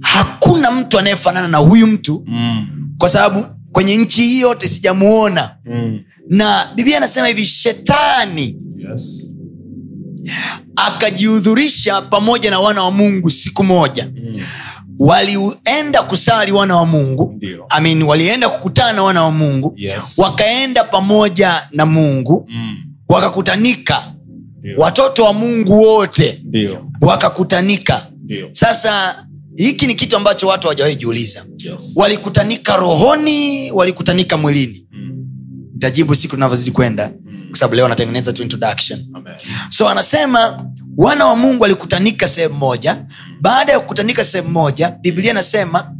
hakuna mtu anayefanana na huyu mtu Mm. kwa sababu kwenye nchi hii yote sijamuona Mm. na biblia anasema hivi shetani Yes. Akajihudhurisha pamoja na wana wa mungu siku moja Mm. walienda kusali wana wa mungu I mean, walienda kukutana na wana wa mungu Yes. wakaenda pamoja na mungu Mm. wakakutanika Ndio. watoto wa mungu wote wakakutanika Ndio. sasa hiki ni kitu ambacho watu hawajawahi jiuliza Yes. walikutanika rohoni walikutanika mwilini Mm. nitajibu siku tunavyozidi kwenda. Kwa sababu leo anatengeneza tu introduction Amen. so anasema wana wa mungu walikutanika sehemu moja baada ya kukutanika sehemu moja biblia inasema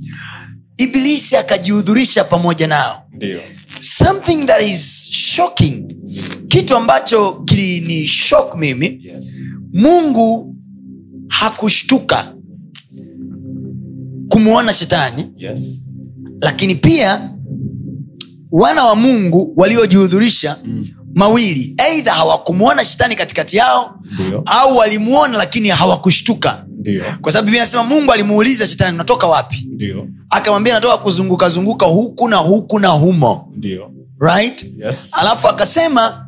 ibilisi akajihudhurisha pamoja nao Ndio. something that is shocking kitu ambacho kilini shok mimi Yes. mungu hakushtuka kumwona shetani Yes. lakini pia wana wa mungu waliojihudhurisha Mm. Mawili. Eidha hawakumwona shetani katikati yao Ndio. au walimwona lakini hawakushtuka. Kwa sababu biblia anasema mungu alimuuliza shetani unatoka wapi? Akamwambia natoka kuzunguka zunguka huku na huku na humo. Right? Yes. alafu akasema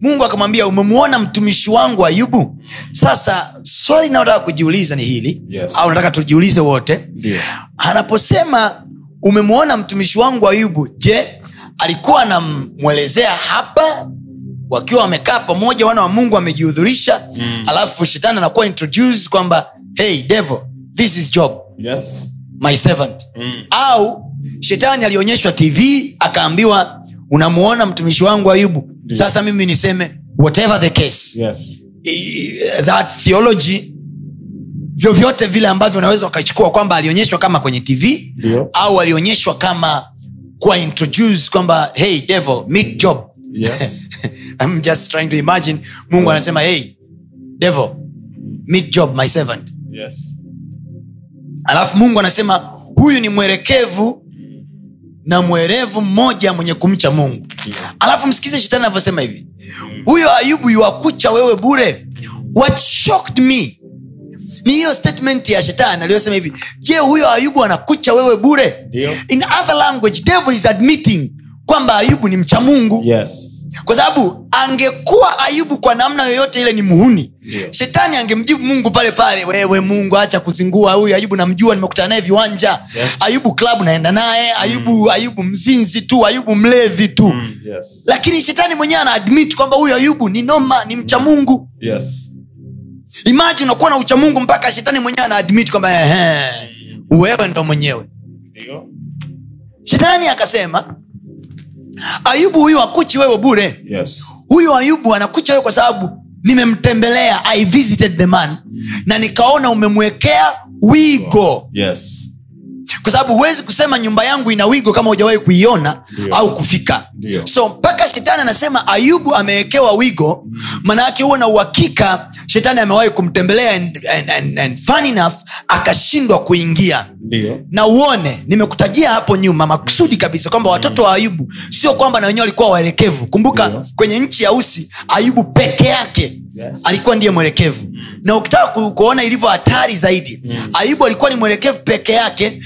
mungu akamwambia umemwona mtumishi wangu ayubu? Sasa swali inayotaka kujiuliza ni hili Yes. au nataka tujiulize wote. Ndio. anaposema umemwona mtumishi wangu ayubu? Je alikuwa anamwelezea hapa wakiwa wamekaa pamoja wana wa mungu wamejihudhurisha Mm. alafu shetani anakuwa introduce kwamba hey devil this is job Yes. my servant Mm. au shetani alionyeshwa tv akaambiwa unamuona mtumishi wangu ayubu Ndio. sasa mimi niseme whatever the case Yes. that theology vyovyote vile ambavyo unaweza ukaichukua kwamba alionyeshwa kama kwenye tv Ndio. au alionyeshwa kama kuwa introduce kwamba hey devil meet job Yes. (laughs) I'm just trying to imagine mungu anasema hey devil meet job my servant Yes. alafu mungu anasema huyu ni mwerekevu na mwerevu mmoja mwenye kumcha mungu yeah. alafu msikize shetani anavyosema hivi huyo ayubu yuwakucha wewe bure what shocked me ni hiyo statement ya shetani aliyosema hivi je huyo ayubu anakucha wewe bure Ndio. in other language devil is admitting kwamba ayubu ni mcha mungu Yes. kwa sababu angekuwa ayubu kwa namna yoyote ile ni muhuni yeah. shetani angemjibu mungu pale pale wewe mungu acha kuzingua huyu ayubu namjua nimekutana naye viwanja Yes. ayubu klabu naenda naye ayubu ayubu mzinzi tu ayubu mlevi tu Mm. Yes. lakini shetani mwenyewe anaadmit kwamba huyu ayubu ni noma ni mcha mungu Yes. Imagine unakuwa na uchamungu mpaka shetani mwenyewe ana admit kwamba wewe ndo mwenyewe. Shetani akasema ayubu huyu akuchi wewe bure. Yes. huyu ayubu anakucha wewe kwa sababu nimemtembelea i visited the man na nikaona umemwekea wigo. Yes. kwa sababu huwezi kusema nyumba yangu ina wigo kama hujawahi kuiona au kufika Ndio. so mpaka shetani anasema ayubu amewekewa wigo maanayake huo na uhakika shetani amewahi kumtembelea and, and, and, and fun enough akashindwa kuingia Dio. na uone nimekutajia hapo nyuma makusudi kabisa kwamba watoto wa ayubu sio kwamba na wenyewe walikuwa waerekevu kumbuka Dio. kwenye nchi ya usi ayubu peke yake Yes. alikuwa ndiye mwelekevu na ukitaka kuona ilivyo hatari zaidi ayubu alikuwa ni mwelekevu peke yake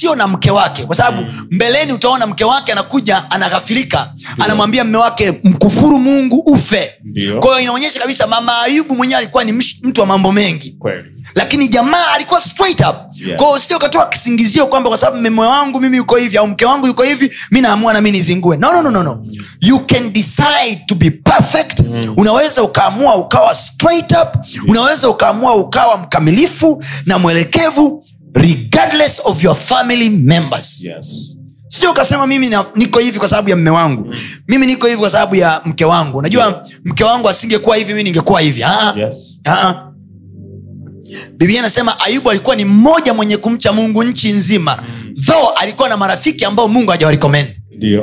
sio na mke wake. Kwa sababu mbeleni utaona mke wake anakuja anaghafirika anamwambia mme wake mkufuru mungu ufe. Ndio. inaonyesha kabisa mama ayubu mwenyewe alikuwa ni mtu wa mambo mengi. Kweli. lakini jamaa alikuwa straight up. Yes. kwao usije ukatoa kisingizio kwamba kwa sababu mme wangu mimi yuko hivi au mke wangu yuko hivi mi naamua nami nizingue. No, no, no, no, no. you can decide to be perfect. Unaweza ukaamua ukawa straight up. Unaweza ukaamua ukawa mkamilifu na mwelekevu regardless of your family members. Yes. sio ukasema mimi na, niko hivi kwa sababu ya mme wangu. Mimi niko hivi kwa sababu ya mke wangu. Unajua mke wangu asingekuwa hivi mi ningekuwa hivi. Ah, Yes. Ah. biblia inasema ayubu alikuwa ni mmoja mwenye kumcha mungu nchi nzima. Though alikuwa na marafiki ambao mungu hajawarekomend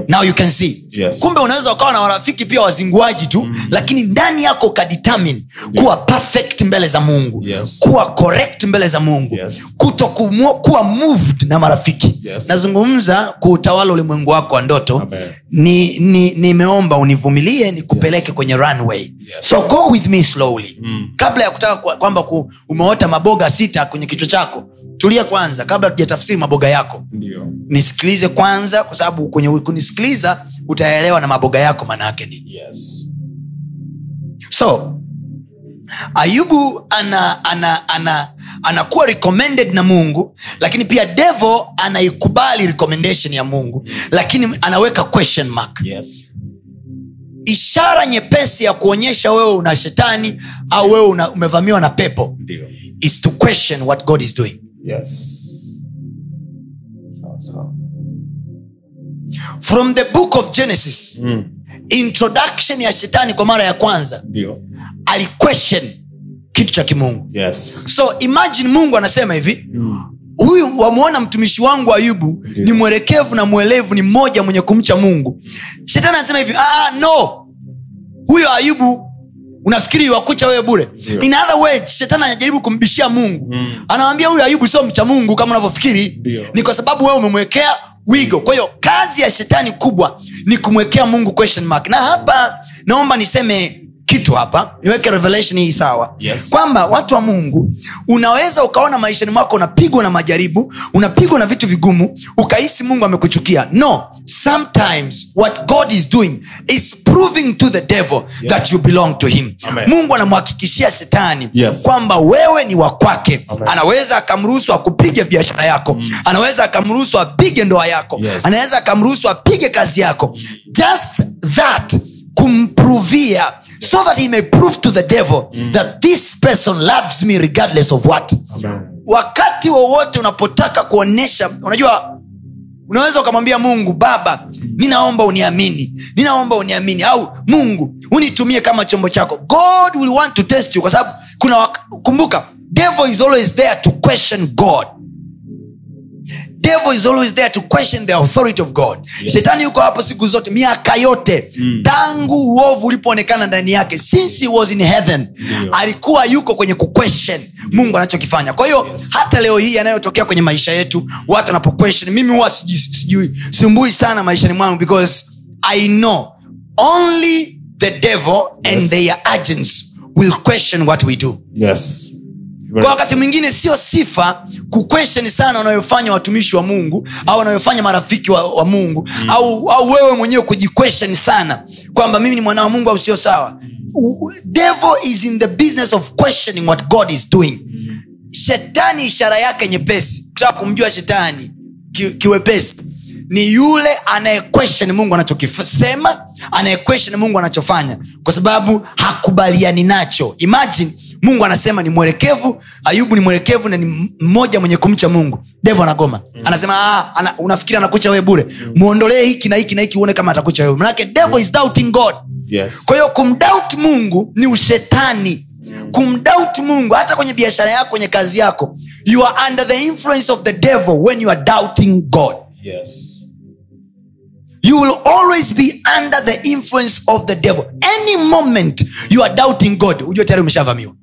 now you can see Yes. kumbe unaweza ukawa na marafiki pia wazinguaji tu mm. lakini ndani yako ukadetermine kuwa perfect mbele za mungu Yes. kuwa correct mbele za mungu Yes. kuto kuwa moved na marafiki Yes. nazungumza kuutawala ulimwengu wako wa ndoto nimeomba ni ni nimeomba univumilie nikupeleke kwenye runway so go with me slowly Mm. kabla ya kutaka kwa- kwamba ku, umeota maboga sita kwenye kichwa chako tulia kwanza kabla tujatafsiri maboga yako Ndiyo. nisikilize kwanza kwa sababu kwenye kunisikiliza utaelewa na maboga yako manaake nini Yes. so ayubu ana ana ana anakuwa recommended na mungu lakini pia devo anaikubali recommendation ya mungu lakini anaweka question mark Yes. ishara nyepesi ya kuonyesha wewe una shetani au wewe una, umevamiwa na pepo Dio. is to question what god is doing Yes. Sawa sawa. From the book of genesis Mm. introduction ya shetani kwa mara ya kwanza aliquestion kitu cha kimungu Yes. so imagine mungu anasema hivi Mm. huyu wamwona mtumishi wangu ayubu Ndio. ni mwelekevu na mwelevu ni mmoja mwenye kumcha mungu shetani anasema hivi ah, no huyo ayubu unafikiri wakucha wewe bure in other words shetani anajaribu kumbishia mungu Mm. anamwambia huyu ayubu sio mcha mungu kama unavyofikiri ni kwa sababu wewe umemwekea wigo. Kwa hiyo kazi ya shetani kubwa ni kumwekea mungu question mark. Na hapa naomba niseme kitu hapa niweke revelation hii sawa Yes. kwamba watu wa mungu unaweza ukaona maishani mwako unapigwa na majaribu unapigwa na vitu vigumu ukahisi mungu amekuchukia no sometimes what god is doing is proving to the devil Yes. that you belong to him Amen. mungu anamhakikishia shetani Yes. kwamba wewe ni wa kwake anaweza akamruhusu akupige biashara yako mm. anaweza akamruhusu apige ndoa yako Yes. anaweza akamruhusu apige kazi yako just that kumprovia so that he may prove to the devil that this person loves me regardless of what. Amen. wakati wowote unapotaka kuonyesha unajua unaweza ukamwambia mungu baba ninaomba uniamini ninaomba uniamini au mungu unitumie kama chombo chako. God will want to test you kwa sababu kuna wak- kumbuka devil is always there to question god devil is always there to question the authority of god Yes. shetani yuko hapo siku zote miaka yote Mm. tangu uovu ulipoonekana ndani yake since he was in heaven Ndio. alikuwa yuko kwenye kuquestion mungu anachokifanya kwa hiyo Yes. hata leo hii yanayotokea kwenye maisha yetu watu wanapoquestion mimi huwa sijui- sumbui sana maishani mwangu because i know only the devil and their agents will question what we do Yes. Kwa wakati mwingine sio sifa kuquestion sana wanayofanya watumishi wa mungu au wanayofanya marafiki wa, wa mungu mm. au, au wewe mwenyewe kujiquestion sana kwamba mimi ni mwana wa mungu au sio sawa. Devil is in the business of questioning what god is doing. Shetani ishara yake nyepesi. Kutaka kumjua shetani ki, kiwepesi. Ni yule anayequestion mungu anachokisema anayequestion mungu anachofanya. Kwa sababu hakubaliani nacho. Imagine mungu anasema ni mwelekevu ayubu ni mwelekevu na ni mmoja mwenye kumcha mungu. Devo anagoma. Anasema ah, ana, unafikiri anakucha wewe bure? Mwondolee hiki na hiki na hiki uone kama atakucha wewe. Manake devil is doubting god. Yes. kwa hiyo kumdoubt mungu ni ushetani. Kumdoubt mungu hata kwenye biashara yako kwenye kazi yako you are under the influence of the devil when you are doubting god. Yes. you will always be under the influence of the devil. Any moment you are doubting god ujue tayari umeshavamiwa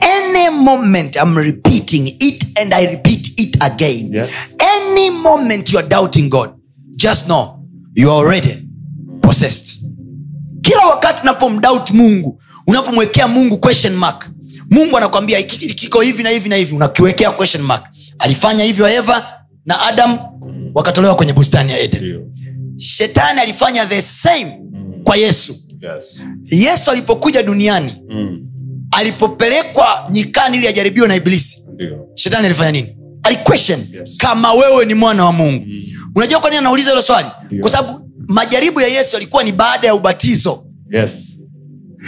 any moment i'm repeating it and i repeat it again Yes. any moment youare doubting god just know you are already possessed kila wakati unapomdoubt mungu unapomwekea mungu question mark mungu anakwambia "Hiki- hiki kiko hivi na hivi na hivi unakiwekea question mark alifanya hivyo eva na adam wakatolewa kwenye bustani ya eden shetani alifanya the same kwa yesu Yes. yesu alipokuja duniani Mm. Alipopelekwa nyikani ili ajaribiwe na ibilisi Ndio. shetani alifanya nini? Aliquestion Yes. kama wewe ni mwana wa mungu. Unajua kwa nini anauliza hilo swali? Kwa sababu majaribu ya yesu yalikuwa ni baada ya ubatizo. Yes.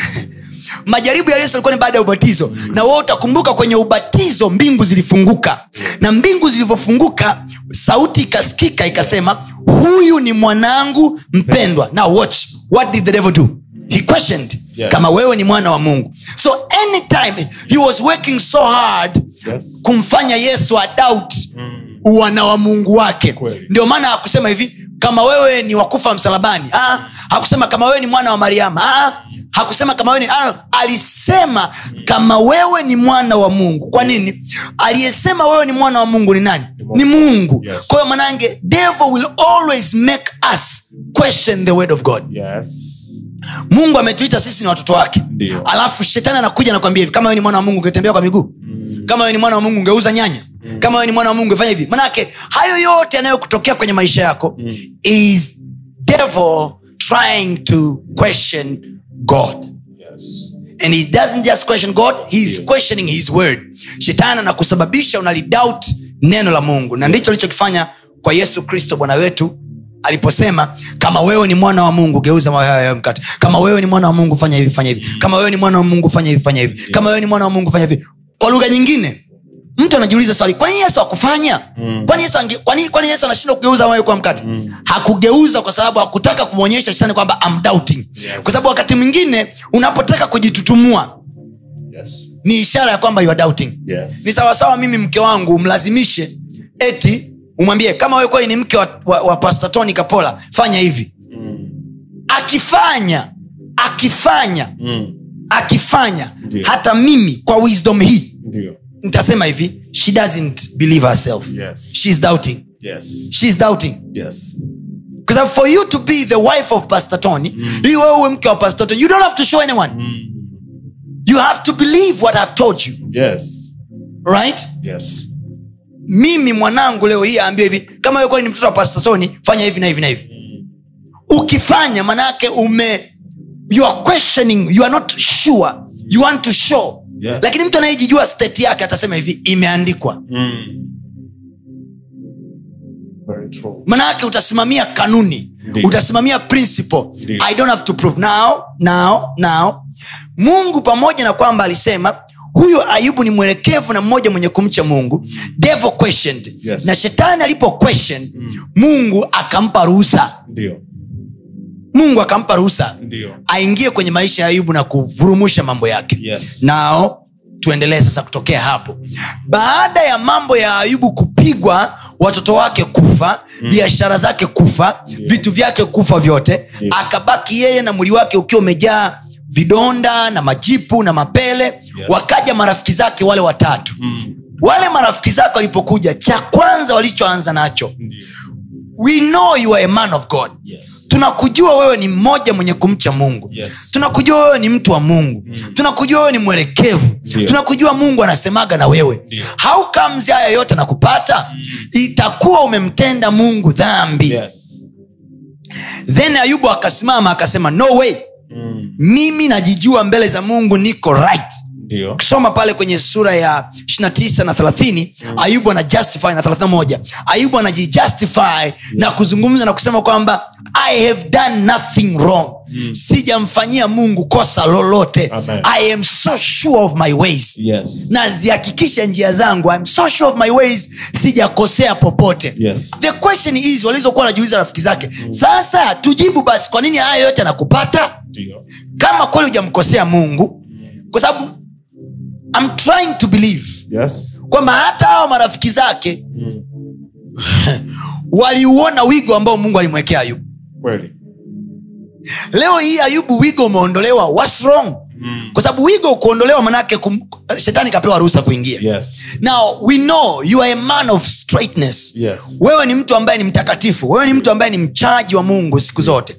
(laughs) majaribu ya yesu yalikuwa ni baada ya ubatizo. Na wewe utakumbuka kwenye ubatizo mbingu zilifunguka. Na mbingu zilivyofunguka sauti ikasikika ikasema huyu ni mwanangu mpendwa. Now watch. What did the devil do he questioned Yes. kama wewe ni mwana wa mungu so anytime he was working so hard Yes. kumfanya yesu adoubt Mm. uwana wa mungu wake ndio maana hakusema hivi kama wewe ni wakufa msalabani ah, hakusema kama wewe ni mwana wa mariama ah, hakusema kama wewe ni ah, alisema kama wewe ni mwana wa mungu kwa nini aliyesema wewe ni mwana wa mungu ni nani ni mungu Yes. kwa hiyo manange devil will always make us question the word of god Yes. Mungu ametuita sisi ni watoto wake. Ndiyo. alafu shetani anakuja nakwambia hivi kama wewe ni mwana wa mungu ungetembea kwa miguu? Kama wewe ni mwana wa mungu ungeuza nyanya? Kama wewe ni mwana wa mungu ungefanya hivi? Manake hayo yote yanayokutokea kwenye maisha yako is devil trying to question god. Yes. and he doesn't just question god he is questioning his word. Shetani anakusababisha unalidoubt neno la mungu. Na ndicho alichokifanya kwa yesu kristo bwana wetu aliposema kama wewe ni mwana wa mungu geuza mawe haya mkate. Kama wewe ni mwana wa mungu fanya hivi fanya hivi. Kama wewe ni mwana wa mungu fanya hivi fanya hivi. Kama wewe ni mwana wa mungu fanya hivi. Kwa lugha nyingine mtu anajiuliza swali kwanini yesu akufanya Mm. kwani yesu, kwani, kwani yesu anashindwa kugeuza mawe kuwa mkate? Hakugeuza kwa sababu hakutaka kumwonyesha shetani kwamba amdoubting Yes. kwa sababu wakati mwingine unapotaka kujitutumua Yes. ni ishara ya kwamba you are doubting. Yes. ni sawasawa mimi mke wangu umlazimishe eti umwambie kama wewe kweli ni mke wa, wa, wa pastor tony kapola fanya hivi Mm. akifanya akifanya Mm. akifanya Ndiyo. hata mimi kwa wisdom hii Ndiyo. nitasema hivi she doesn't believe herself Yes. she's doubting Yes. she's doubting Yes. because for you to be the wife of pastor tony ili wewe uwe mke wa pastor tony you don't have to show anyone Mm. you have to believe what i've told you Yes. right Yes. Mimi mwanangu leo hii aambiwe hivi kama wewe kweli ni mtoto wa pastasoni fanya hivi na hivi na hivi. Ukifanya manaake ume you are questioning you are not sure. You want to show. Yes. lakini mtu anayejijua state yake atasema hivi imeandikwa. Mm. Very manake utasimamia kanuni. Ndiyo. utasimamia principle. Ndiyo. i don't have to prove. Now now now. Mungu pamoja na kwamba alisema huyu ayubu ni mwelekevu na mmoja mwenye kumcha mungu. Devil questioned. Yes. na shetani alipo question mungu akampa ruhusa. Mungu akampa ruhusa. Aingie kwenye maisha ya ayubu na kuvurumusha mambo yake. Yes. Nao tuendelee sasa kutokea hapo. Baada ya mambo ya ayubu kupigwa watoto wake kufa mm. biashara zake kufa vitu vyake kufa vyote yeah. akabaki yeye na mwili wake ukiwa umejaa vidonda na majipu na mapele yes. wakaja marafiki zake wale watatu. Mm. wale marafiki zake walipokuja cha kwanza walichoanza nacho we know you are a man of god. Yes. Tunakujua wewe ni mmoja mwenye kumcha mungu. Yes. Tunakujua wewe ni mtu wa mungu. Mm. tunakujua wewe ni mwelekevu. Ndio. tunakujua mungu anasemaga na wewe. Ndio. how comes haya yote anakupata mm. itakuwa umemtenda mungu dhambi. Yes. Then ayubu akasimama akasema no way Mm. mimi najijua mbele za mungu niko right ukisoma pale kwenye sura ya 29 na 30 ayubu anajustify na 31 ayubu anajijustify na kuzungumza na kusema kwamba i have done nothing wrong. Sijamfanyia mungu kosa lolote. Amen. i am so sure of my ways. Yes. Nazihakikisha njia zangu. I'm so sure of my ways. Sijakosea popote. Yes. The question is walizokuwa wanajiuliza rafiki zake sasa tujibu basi kwa nini haya yote anakupata? Kama kweli hujamkosea mungu kwa sababu I'm trying to believe yes. kwamba hata hawa marafiki zake Mm. (laughs) waliuona wigo ambao mungu alimwekea ayubu. Kweli. Leo hii ayubu wigo umeondolewa. What's wrong? Mm. kwa sababu wigo kuondolewa manake kum, shetani kapewa ruhusa kuingia. Yes. Now we know you are a man of straightness. Yes. Wewe ni mtu ambaye ni mtakatifu. Wewe ni mtu ambaye ni mchaji wa mungu siku zote.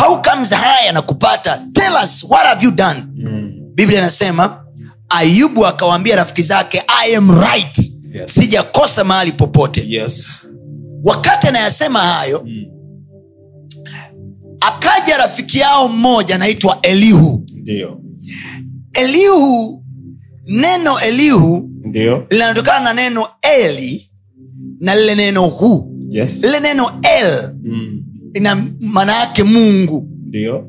How comes haya yanakupata tell us what have you done? Mm. biblia inasema ayubu akawaambia rafiki zake i am right. Yes. sijakosa mahali popote. Yes. Wakati anayasema hayo Mm. akaja rafiki yao mmoja anaitwa elihu. Ndio. Elihu neno elihu linatokana na neno eli na lile neno hu. Yes. Lile neno el Mm. ina maana yake mungu. Ndio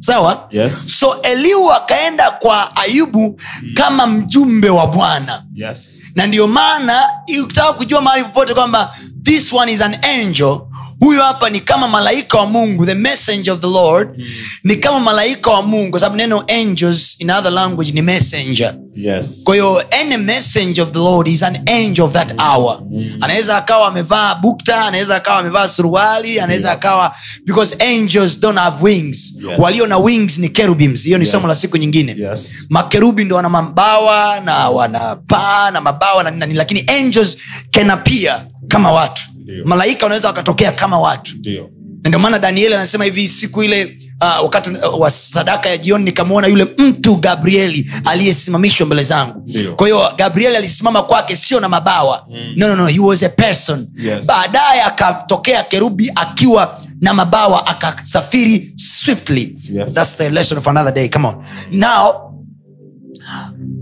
sawa? Yes. So eliu akaenda kwa ayubu kama mjumbe wa bwana. Yes. Na ndio maana ukitaka kujua mahali popote kwamba this one is an angel huyo hapa ni kama malaika wa mungu the messenger of the lord. Mm. ni kama malaika wa mungu kwa sababu neno angels in other language ni messenger. Yes. Kwa hiyo any messenger of the lord is an angel of that hour. Anaweza akawa amevaa bukta anaweza akawa amevaa suruali anaweza akawa because angels don't have wings. Yes. walio na wings ni kerubims hiyo ni Yes. somo la siku nyingine. Yes. Makerubi ndo wana mabawa na wana paa na mabawa na nini lakini angels can appear kama watu. Malaika wanaweza wakatokea kama watu. Ndio. Na ndio maana danieli anasema hivi siku ile uh, wakati uh, wa sadaka ya jioni nikamwona yule mtu gabrieli aliyesimamishwa mbele zangu. Kwa hiyo gabrieli alisimama kwake sio na mabawa. Mm. no, no, no, he was a person. Yes. baadaye akatokea kerubi akiwa na mabawa akasafiri swiftly. Yes. That's the lesson of another day. Come on. Now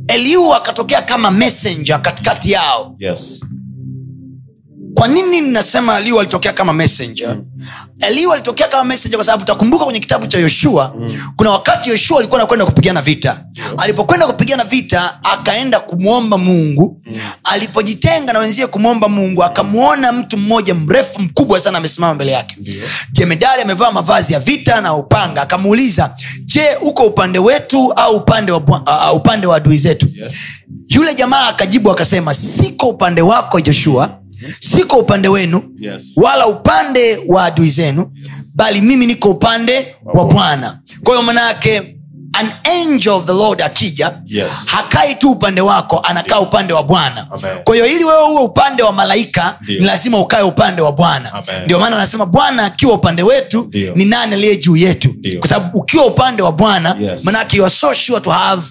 eliu akatokea kama messenger katikati yao. Yes kwa nini ninasema eliu alitokea kama messenger? Mm. eliu alitokea kama messenger kwa sababu utakumbuka kwenye kitabu cha yoshua mm. kuna wakati yoshua alikuwa anakwenda kupigana vita. Alipokwenda kupigana vita akaenda kumwomba mungu. Mm. alipojitenga na wenzie kumwomba mungu akamwona mtu mmoja mrefu mkubwa sana amesimama mbele yake. Jemedari amevaa mavazi ya vita na upanga. Akamuuliza je uko upande wetu au upande wa, uh, upande wa adui zetu? Yes. Yule jamaa akajibu akasema siko upande wako joshua siko upande wenu yes. wala upande wa adui zenu bali mimi niko upande wa bwana. Kwa hiyo manaake an angel of the lord akija Yes. hakai tu upande wako anakaa upande wa bwana. Kwa hiyo ili wewe uwe upande wa malaika Dio. ni lazima ukae upande wa bwana. Ndio maana anasema bwana akiwa upande wetu Dio. ni nani aliye juu yetu? Kwa sababu ukiwa upande wa bwana Yes. manake you are so sure to have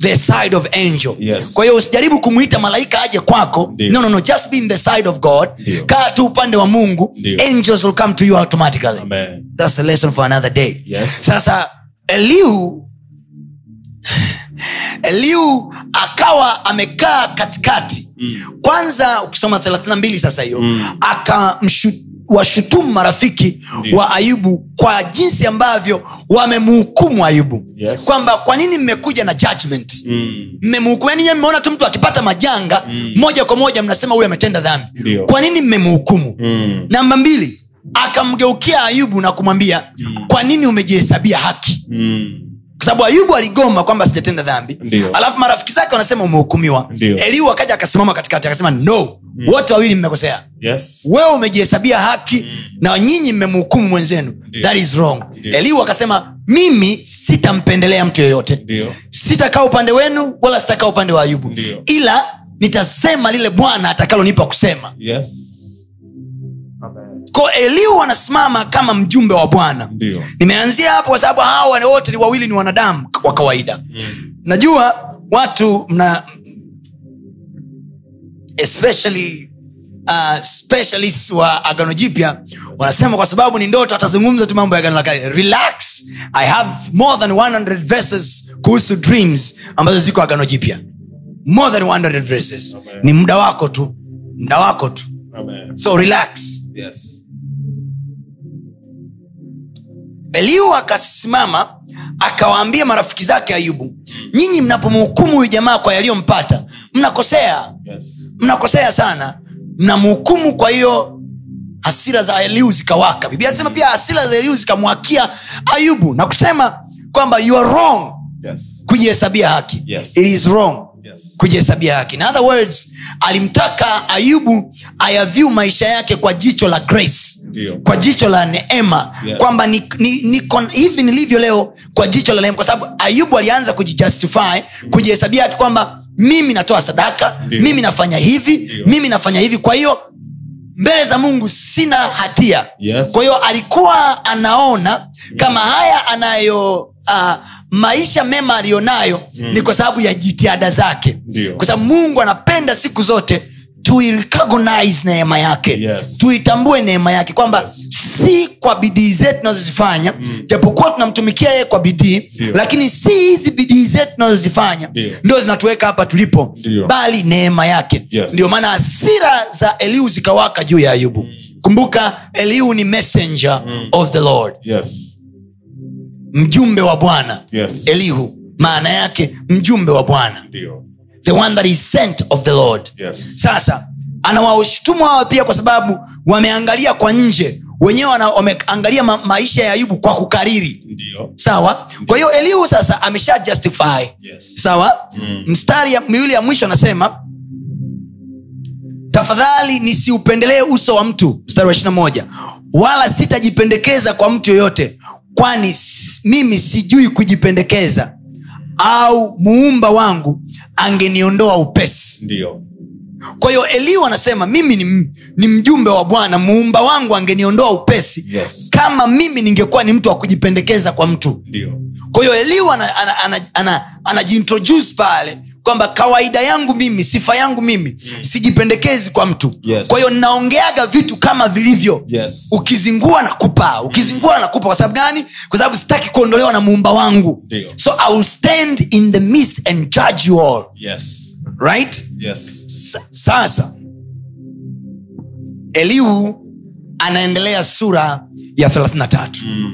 the side of angel Yes. kwa hiyo usijaribu kumwita malaika aje kwako Ndio. no, no, no, just be in the side of god kaa tu upande wa mungu Dio. angels will come to you automatically amen thats the lesson for another day Yes. sasa eliu eliu akawa amekaa katikati Mm. kwanza ukisoma 32 sasa hiyo Mm. Akawashutumu marafiki Ndiyo. wa ayubu kwa jinsi ambavyo wamemhukumu ayubu Yes. kwamba kwa nini mmekuja na judgment Mm. mmemhukumu yani mmeona tu mtu akipata majanga Mm. moja kwa moja mnasema huyu ametenda dhambi kwa nini mmemhukumu Mm. namba mbili akamgeukia ayubu na kumwambia Mm. kwa nini umejihesabia haki Mm. kwa sababu ayubu aligoma kwamba sijatenda dhambi Ndiyo. alafu marafiki zake wanasema umehukumiwa eliu akaja akasimama katikati akasema no wote wawili mmekosea. Yes. wewe umejihesabia haki na nyinyi mmemhukumu mwenzenu. Ndio. that is wrong. Eliu akasema mimi sitampendelea mtu yoyote. Sitakaa upande wenu wala sitakaa upande wa ayubu. Ndio. ila nitasema lile bwana atakalonipa kusema. Yes. Ko eliu anasimama kama mjumbe wa bwana. Nimeanzia hapo kwa sababu hawa wote ni wawili ni wanadamu wa kawaida. Mm. najua watu mna especially uh, specialists wa agano jipya wanasema kwa sababu ni ndoto atazungumza tu mambo ya agano la kale. Relax i have more than 100 verses kuhusu dreams ambazo ziko agano jipya. More than 100 verses. Amen. ni muda wako tu. Muda wako tu. Amen. so relax. Yes. eliu akasimama akawaambia marafiki zake ayubu nyinyi mnapomhukumu huyu jamaa kwa yaliyompata mnakosea Yes. mnakosea sana mnamhukumu kwa hiyo hasira za eliu zikawaka biblia anasema pia hasira za eliu zikamwakia ayubu na kusema kwamba you are wrong Yes. kujihesabia haki Yes. it is wrong Yes. kujihesabia haki in other words alimtaka ayubu ayavyu maisha yake kwa jicho la grace Dio. kwa jicho la neema Yes. kwamba ni, ni, niko hivi nilivyo leo kwa jicho la neema kwa sababu ayubu alianza kujijustify kujihesabia haki kwamba mimi natoa sadaka Ndio. mimi nafanya hivi Ndio. mimi nafanya hivi kwa hiyo mbele za mungu sina hatia Yes. kwa hiyo alikuwa anaona kama haya anayo uh, maisha mema aliyonayo Mm. ni kwa sababu ya jitihada zake kwa sababu mungu anapenda siku zote tuirecognize neema yake Yes. tuitambue neema yake kwamba Yes. si kwa bidii zetu tunazozifanya Mm. japokuwa tunamtumikia yeye kwa bidii lakini si hizi bidii zetu tunazozifanya Ndio. zinatuweka hapa tulipo Dio. bali neema yake Yes. ndio maana hasira za eliu zikawaka juu ya ayubu kumbuka eliu ni messenger Mm. of the lord Yes. mjumbe wa bwana Yes. elihu maana yake mjumbe wa bwana Ndio. The one that is sent of the lord Yes. sasa anawashutumu hawa pia kwa sababu wameangalia kwa nje wenyewe wameangalia ma- maisha ya ayubu kwa kukariri Ndiyo. sawa kwa hiyo elihu sasa amesha justify Yes. sawa Mm. mstari ya, miwili ya mwisho anasema tafadhali nisiupendelee uso wa mtu mstari wa ishirina moja wala sitajipendekeza kwa mtu yoyote kwani mimi sijui kujipendekeza au muumba wangu angeniondoa upesi Ndio. kwa hiyo eliu anasema mimi ni, ni mjumbe wa bwana muumba wangu angeniondoa upesi Yes. kama mimi ningekuwa ni mtu wa kujipendekeza kwa mtu Ndiyo. kwa hiyo eliu anajiintroduce ana, ana, ana, anajiintroduce pale kwamba kawaida yangu mimi sifa yangu mimi sijipendekezi kwa mtu Yes. kwa hiyo naongeaga vitu kama vilivyo Yes. ukizingua na kupa ukizingua na kupa kwa sababu gani kwa sababu sitaki kuondolewa na muumba wangu Dio. so i will stand in the midst and judge you all Yes. right Yes. Sa- sasa eliu anaendelea sura ya 33 Mm.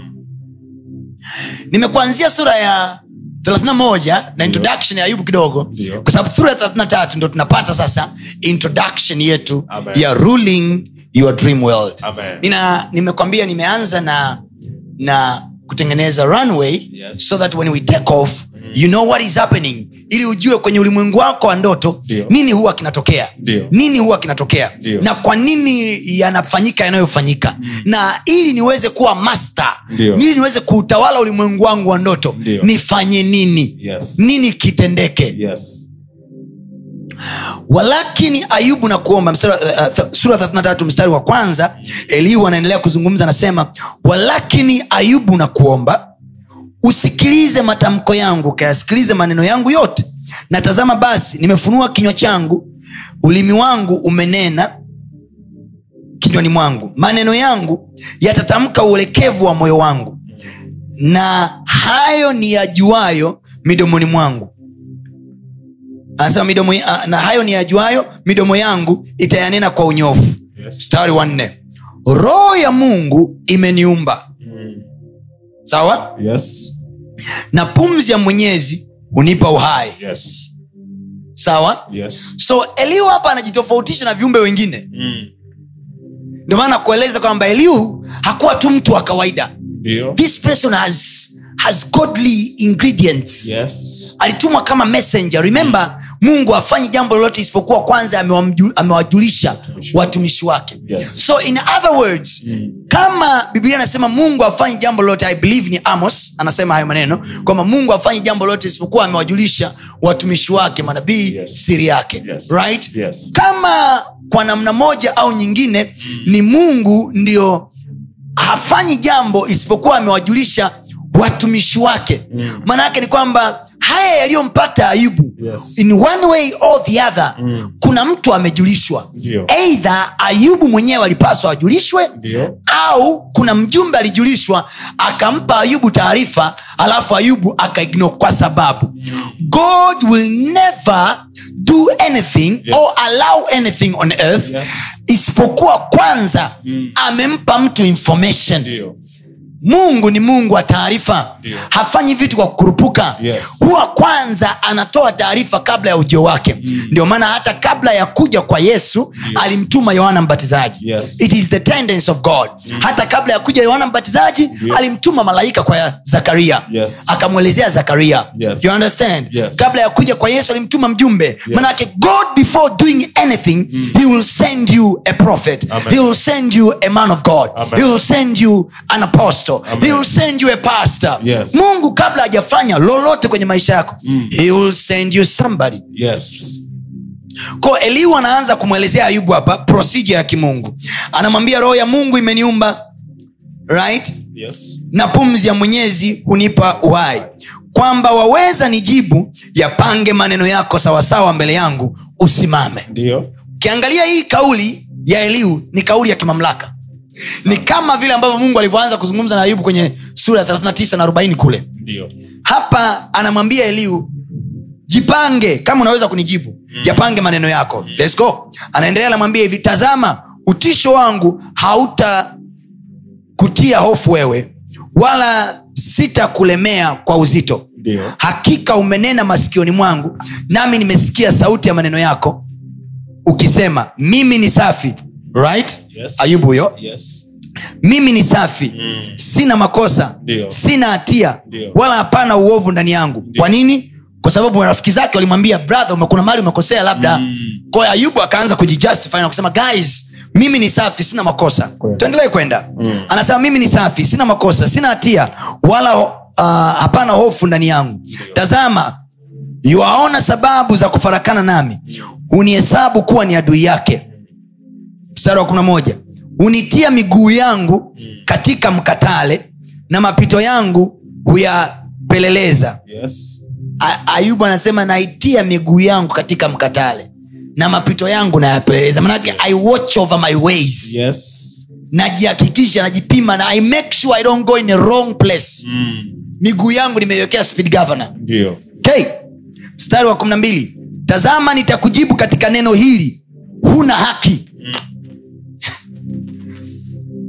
nimekuanzia sura ya 31 na introduction ya ayubu kidogo kwa sababu through ya 33 ndo tunapata sasa introduction yetu Amen. ya ruling your dream world Amen. nina nimekwambia nimeanza na na kutengeneza runway Yes. so that when we take off you know what is happening ili ujue kwenye ulimwengu wako wa ndoto Dio. nini huwa kinatokea Dio. nini huwa kinatokea Dio. na kwa nini yanafanyika yanayofanyika na ili niweze kuwa master Dio. ili niweze kuutawala ulimwengu wangu wa ndoto Dio. nifanye nini Yes. nini kitendeke Yes. walakini ayubu na kuomba mstari, uh, th- sura 33 mstari wa kwanza elihu anaendelea kuzungumza anasema walakini ayubu na kuomba usikilize matamko yangu ukayasikilize maneno yangu yote. Na tazama basi nimefunua kinywa changu ulimi wangu umenena kinywani mwangu. Maneno yangu yatatamka uelekevu wa moyo wangu na hayo ni yajuayo midomoni mwangu. Anasema midomo na hayo ni yajuayo midomo yangu itayanena kwa unyofu. Yes. mstari wa nne. Roho ya mungu imeniumba. Sawa Yes. na pumzi ya mwenyezi hunipa uhai Yes. sawa Yes. so eliu hapa anajitofautisha na viumbe wengine Mm. ndio maana kueleza kwamba eliu hakuwa tu mtu wa kawaida Dio. this person has, has godly ingredients Yes. Alitumwa kama messenger remember mungu afanyi jambo lolote isipokuwa kwanza amewajulisha watumishi wake Yes. so in other words Mm. kama biblia anasema mungu afanyi jambo lolote i believe ni amos anasema hayo maneno kwamba mungu afanyi jambo lolote isipokuwa amewajulisha watumishi wake manabii Yes. siri yake Yes. right Yes. kama kwa namna moja au nyingine ni mungu ndio hafanyi jambo isipokuwa amewajulisha watumishi wake Mm. maana yake ni kwamba haya yaliyompata ayubu Yes. in one way or the other Mm. kuna mtu amejulishwa eidha ayubu mwenyewe alipaswa ajulishwe au kuna mjumbe alijulishwa akampa ayubu taarifa alafu ayubu akaigno kwa sababu god will never do anything Yes. or allow anything on earth Yes. isipokuwa kwanza Mm. amempa mtu information Ndio. Mungu ni mungu wa taarifa. Hafanyi vitu kwa kukurupuka. Yes. huwa kwanza anatoa taarifa kabla ya ujio wake. Ndio maana hata kabla ya kuja kwa yesu alimtuma yohana mbatizaji. Yes. it is the tendency of god. Hata kabla ya kuja yohana mbatizaji yeah. alimtuma malaika kwa zakaria. Yes. akamwelezea zakaria. Yes. you understand? Yes. kabla ya kuja kwa yesu alimtuma mjumbe. Manake god before doing anything he will send you a prophet. Amen. he will send you a man of god. Amen. he will send you an apostle he will send you a pastor. Yes. mungu kabla hajafanya lolote kwenye maisha yako he will send you somebody. Yes. ko eliu anaanza kumwelezea ayubu hapa procedure ya kimungu. Anamwambia roho ya mungu imeniumba right? Yes. na pumzi ya mwenyezi hunipa uhai. Kwamba waweza nijibu yapange maneno yako sawasawa mbele yangu usimame. Ukiangalia hii kauli ya eliu ni kauli ya kimamlaka ni kama vile ambavyo mungu alivyoanza kuzungumza na ayubu kwenye sura ya 39 na 40 kule Ndio. hapa anamwambia eliu jipange kama unaweza kunijibu mm. yapange maneno yako Let's go anaendelea anamwambia hivi tazama utisho wangu hauta kutia hofu wewe wala sitakulemea kwa uzito Dio. hakika umenena masikioni mwangu nami nimesikia sauti ya maneno yako ukisema mimi ni safi right? Yes. ayubu huyo? Yes. mimi ni safi. Mm. sina makosa. Dio. sina hatia. Wala hapana uovu ndani yangu. Kwa nini? Kwa sababu marafiki zake walimwambia brother kuna mali umekosea labda. Mm. kwa ayubu akaanza kujijustify na kusema guys mimi ni safi sina makosa. Tuendelee kwenda. Mm. anasema mimi ni safi sina makosa sina hatia wala uh, hapana hofu ndani yangu. Tazama yuaona sababu za kufarakana nami. Hunihesabu kuwa ni adui yake mstari wa kumi moja hunitia miguu yangu katika mkatale na mapito yangu huyapeleleza Yes. A- ayubu anasema naitia miguu yangu katika mkatale na mapito yangu nayapeleleza manake i watch over my ways Yes. najihakikisha najipima na i make sure i don't go in a wrong place Mm. miguu yangu nimeiwekea speed governor Ndio. okay. mstari wa kumi na mbili tazama nitakujibu katika neno hili huna haki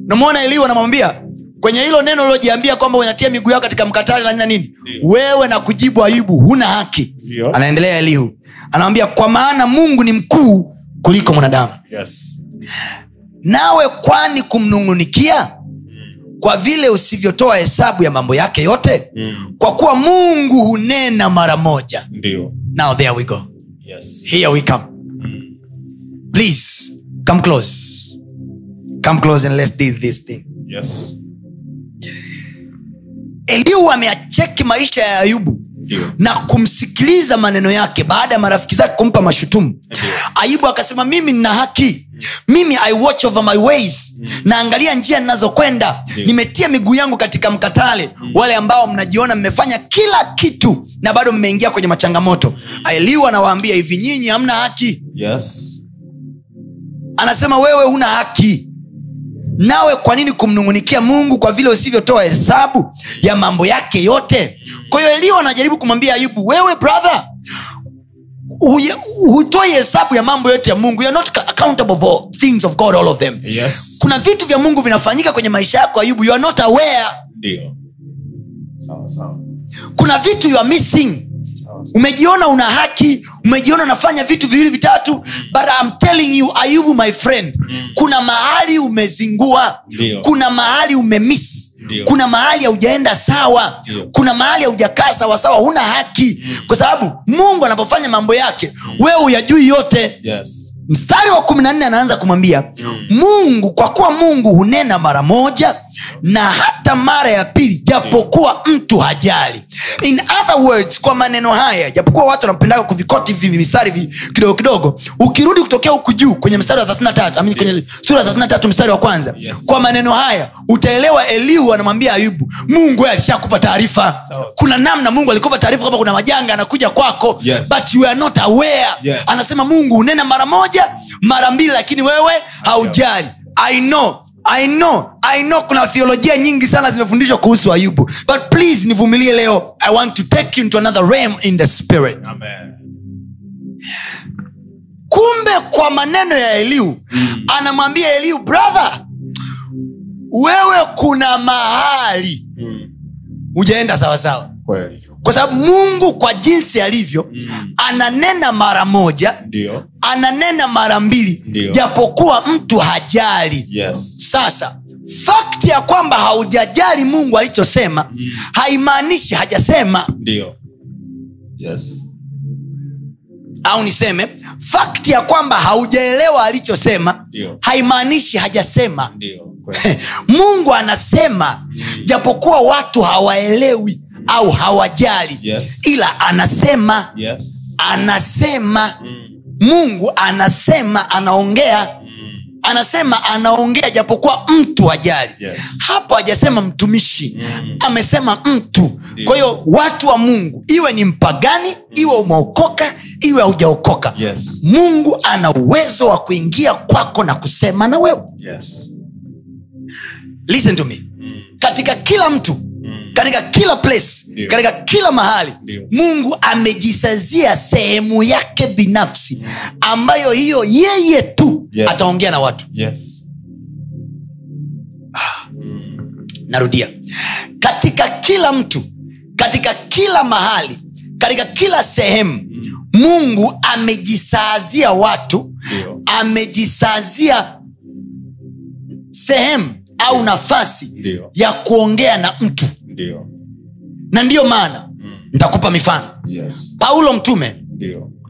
namwona eliu anamwambia kwenye hilo neno lilojiambia kwamba unatia miguu yao katika mkatale na nini na nini Ndio. wewe na kujibu ayubu huna haki anaendelea elihu anamwambia kwa maana mungu ni mkuu kuliko mwanadamu Yes. nawe kwani kumnung'unikia kwa vile usivyotoa hesabu ya mambo yake yote Mm. kwa kuwa mungu hunena mara moja now there we go Yes. here we come Mm. please come close come close and let's do this thing. Yes. eliu ameacheki maisha ya ayubu Ndio. na kumsikiliza maneno yake baada ya marafiki zake kumpa mashutumu. Ayubu akasema mimi nina haki. Mimi i watch over my ways. Naangalia njia ninazokwenda. Nimetia miguu yangu katika mkatale. Wale ambao mnajiona mmefanya kila kitu na bado mmeingia kwenye machangamoto. Eliu anawaambia hivi nyinyi hamna haki? Yes. anasema wewe huna haki nawe kwa nini kumnung'unikia mungu kwa vile usivyotoa hesabu ya mambo yake yote kwa hiyo eliu anajaribu kumwambia ayubu wewe brother hutoi hesabu ya mambo yote ya mungu You're not accountable for things of god all of them Yes. kuna vitu vya mungu vinafanyika kwenye maisha yako ayubu you are not aware Dio. Sawa sawa. kuna vitu you are missing. Umejiona una haki umejiona unafanya vitu viwili vitatu but I'm telling you ayubu my friend kuna mahali umezingua kuna mahali umemisi kuna mahali haujaenda sawa kuna mahali haujakaa sawasawa huna haki. Kwa sababu mungu anapofanya mambo yake wewe uyajui yote. Yes. Mstari wa kumi na nne anaanza kumwambia mungu kwa kuwa mungu hunena mara moja na hata mara ya pili japokuwa mtu hajali in other words kwa maneno haya japokuwa watu wanapendaga kuvikoti hivi mistari vi kidogo kidogo ukirudi kutokea huku juu kwenye mstari wa 33 kwenye sura ya 33 mstari wa kwanza Yes. kwa maneno haya utaelewa eliu anamwambia ayubu mungu alishakupa taarifa kuna namna mungu alikupa taarifa kwamba kuna majanga anakuja kwako Yes. but you are not aware Yes. anasema mungu unena mara moja mara mbili lakini wewe haujali i know i know i know kuna theolojia nyingi sana zimefundishwa kuhusu ayubu but please nivumilie leo i want to take you into another realm in the spirit Amen. kumbe kwa maneno ya eliu Mm. anamwambia eliu brother wewe kuna mahali Mm. ujaenda sawasawa. Kwa sababu mungu kwa jinsi alivyo Mm. ananena mara moja Dio. ananena mara mbili japokuwa mtu hajali Yes. sasa fakti ya kwamba haujajali mungu alichosema Mm. haimaanishi hajasema Dio. Yes. au niseme fakti ya kwamba haujaelewa alichosema haimaanishi hajasema Dio. (laughs) Mungu anasema japokuwa watu hawaelewi au hawajali Yes. ila anasema Yes. anasema Mm. mungu anasema anaongea Mm. anasema anaongea japokuwa mtu ajali Yes. hapo hajasema mtumishi Mm. amesema mtu kwa hiyo watu wa mungu iwe ni mpagani iwe umeokoka iwe haujaokoka Yes. mungu ana uwezo wa kuingia kwako na kusema na wewe Yes. listen to me Mm. katika kila mtu Mm. Katika kila place katika kila mahali Ndiyo. mungu amejisazia sehemu yake binafsi ambayo hiyo yeye tu Yes. ataongea na watu Yes. ah. narudia katika kila mtu katika kila mahali katika kila sehemu mungu amejisaazia watu amejisaazia sehemu au nafasi ya kuongea na mtu Ndio. na ndiyo maana Mm. nitakupa mifano Yes. paulo mtume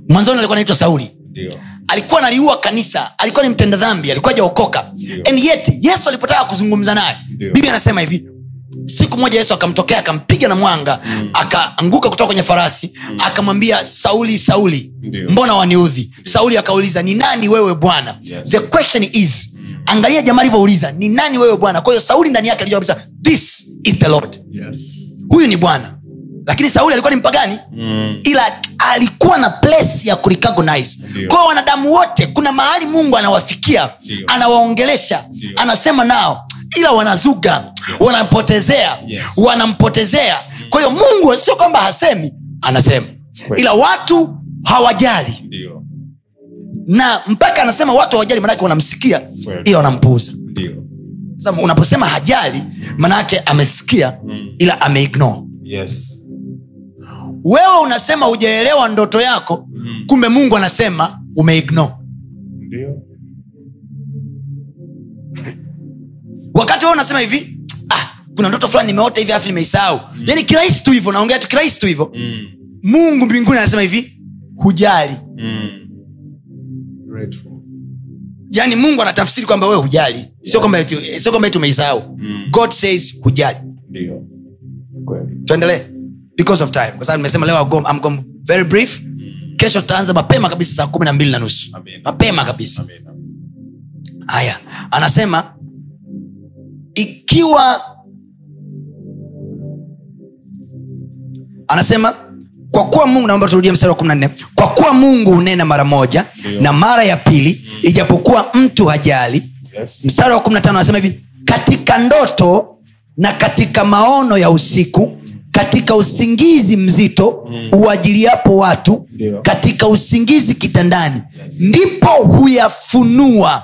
mwanzoni alikuwa naitwa sauli Ndiyo. alikuwa analiua kanisa alikuwa ni mtenda dhambi alikuwa jaokoka and yet yesu alipotaka kuzungumza naye bibi anasema hivi siku moja yesu akamtokea akampiga na mwanga Mm. akaanguka kutoka kwenye farasi akamwambia sauli sauli Ndiyo. mbona waniudhi sauli akauliza ni nani wewe bwana Yes. the question is angalia jamaa alivyouliza ni nani wewe bwana? Kwa hiyo sauli ndani yake alijua kabisa this is the lord. Yes. huyu ni bwana. Lakini sauli alikuwa ni mpagani? Mm. ila alikuwa na place ya kurecognize. Kwao wanadamu wote kuna mahali mungu anawafikia anawaongelesha anasema nao ila wanazuga wanampotezea Yes. wanampotezea. Kwa hiyo mungu sio kwamba hasemi anasema. Kweli. ila watu hawajali. Ndio. Na mpaka anasema watu hawajali manake wanamsikia ila wanampuuza unaposema hajali manake amesikia Mm. ila ameignore Yes. wewe unasema hujaelewa ndoto yako Mm. kumbe mungu anasema umeignore (laughs) wakati wewe unasema hivi ah, kuna ndoto fulani nimeota hivi afu nimeisahau yani kirahisi tu hivyo naongea tu kirahisi tu hivyo Mm. mungu mbinguni anasema hivi hujali Mm. Yaani mungu anatafsiri kwamba wewe hujali. Sio kwamba eti- sio kwamba eti umeisahau. Mm. god says hujali. Tuendelee. Because of time. Kwa sababu nimesema leo go- I'm going very brief. Kesho tutaanza mapema kabisa saa kumi na mbili na nusu. Mapema kabisa. Haya. Anasema ikiwa anasema kwa kuwa mungu naomba turudie mstari wa kumi na nne kwa kuwa mungu hunena mara moja Dio. na mara ya pili ijapokuwa mtu hajali Yes. mstari wa kumi na tano anasema hivi katika ndoto na katika maono ya usiku katika usingizi mzito Mm. uajiliapo watu Dio. katika usingizi kitandani ndipo huyafunua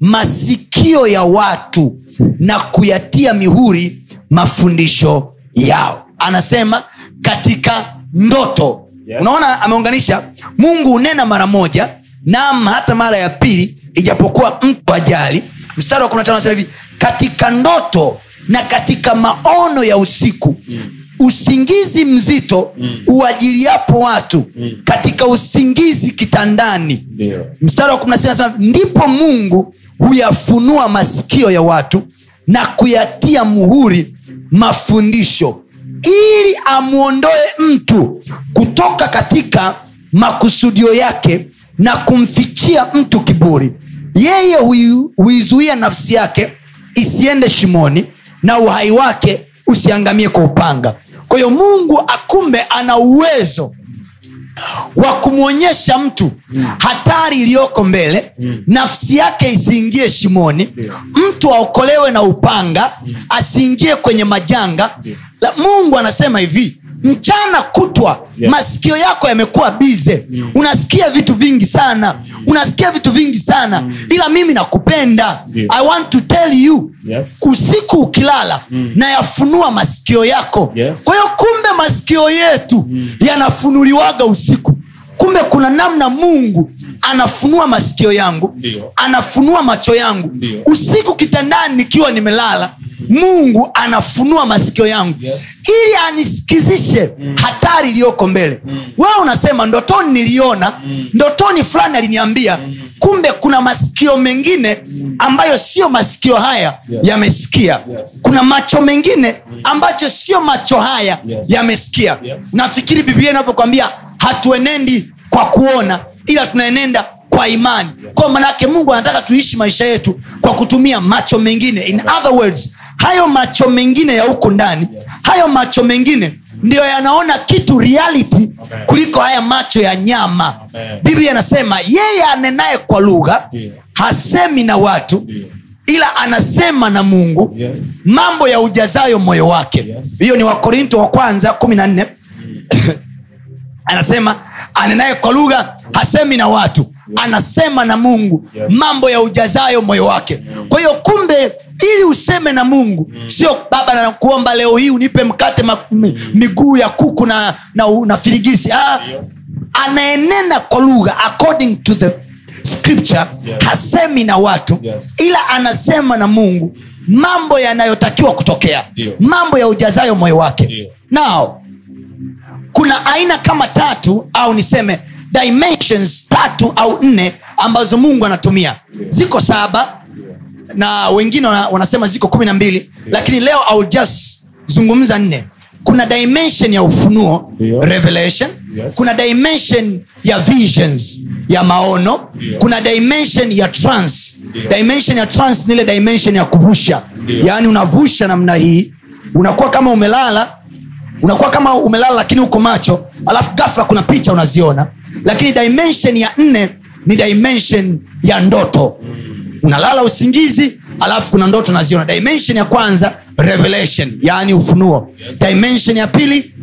masikio ya watu na kuyatia mihuri mafundisho yao anasema katika ndoto Yes. unaona ameunganisha mungu hunena mara moja nam hata mara ya pili ijapokuwa mtu ajali mstari wa 15 nasema hivi katika ndoto na katika maono ya usiku usingizi mzito Mm. uajiliapo watu Mm. katika usingizi kitandani Ndio. mstari wa 16 nasema ndipo mungu huyafunua masikio ya watu na kuyatia muhuri mafundisho ili amwondoe mtu kutoka katika makusudio yake na kumfichia mtu kiburi. Yeye huizuia nafsi yake isiende shimoni na uhai wake usiangamie kwa upanga. Kwa hiyo mungu akumbe ana uwezo wa kumwonyesha mtu hatari iliyoko mbele nafsi yake isiingie shimoni mtu aokolewe na upanga asiingie kwenye majanga La, mungu anasema hivi mchana kutwa yeah. masikio yako yamekuwa bize unasikia vitu vingi sana unasikia vitu vingi sana ila mimi nakupenda yeah. i want to tell you Yes. usiku ukilala Mm. nayafunua masikio yako Yes. kwa hiyo kumbe masikio yetu yanafunuliwaga usiku kumbe kuna namna mungu anafunua masikio yangu Ndio. anafunua macho yangu Ndio. usiku kitandani nikiwa nimelala mungu anafunua masikio yangu. Yes. ili anisikizishe hatari iliyoko mbele. Wewe unasema ndotoni niliona ndotoni fulani aliniambia kumbe kuna masikio mengine ambayo sio masikio haya Yes. yamesikia. Yes. kuna macho mengine ambacho sio macho haya Yes. yamesikia. Yes. nafikiri biblia inavyokwambia hatuenendi kwa kuona ila tunaenenda kwa imani. Kwa manake mungu anataka tuishi maisha yetu kwa kutumia macho mengine. In other words hayo macho mengine ya huku ndani Yes. hayo macho mengine ndiyo yanaona kitu reality Amen. kuliko haya macho ya nyama Amen. biblia anasema yeye anenaye kwa lugha hasemi na watu ila anasema na mungu Yes. mambo ya ujazayo moyo wake Yes. hiyo ni wakorinto wa kwanza kumi na nne (coughs) anasema anenaye kwa lugha hasemi na watu anasema na mungu Yes. mambo ya ujazayo moyo wake kwa hiyo kumbe ili useme na mungu. Sio baba nakuomba leo hii unipe mkate ma, miguu ya kuku na, na, na firigisi ah, anaenena kwa lugha according to the scripture Yes. hasemi na watu Yes. ila anasema na mungu mambo yanayotakiwa kutokea. Dio. mambo ya ujazayo moyo wake. Nao kuna aina kama tatu au niseme dimensions tatu au nne ambazo mungu anatumia. Ziko saba na wengine wanasema ziko kumi na mbili lakini leo I'll just zungumza nne. Kuna dimension ya ufunuo Ndio. revelation. Yes. kuna dimension ya visions ya maono. Ndio. kuna dimension ya trans Ndio. dimension ya trans ni ile dimension ya kuvusha. Yaani unavusha namna hii unakuwa kama umelala unakuwa kama umelala lakini uko macho alafu gafla kuna picha unaziona. Lakini dimension ya nne ni dimension ya ndoto unalala usingizi alafu kuna ndoto naziona. Dimension ya kwanza revelation yaani ufunuo. Dimension ya pili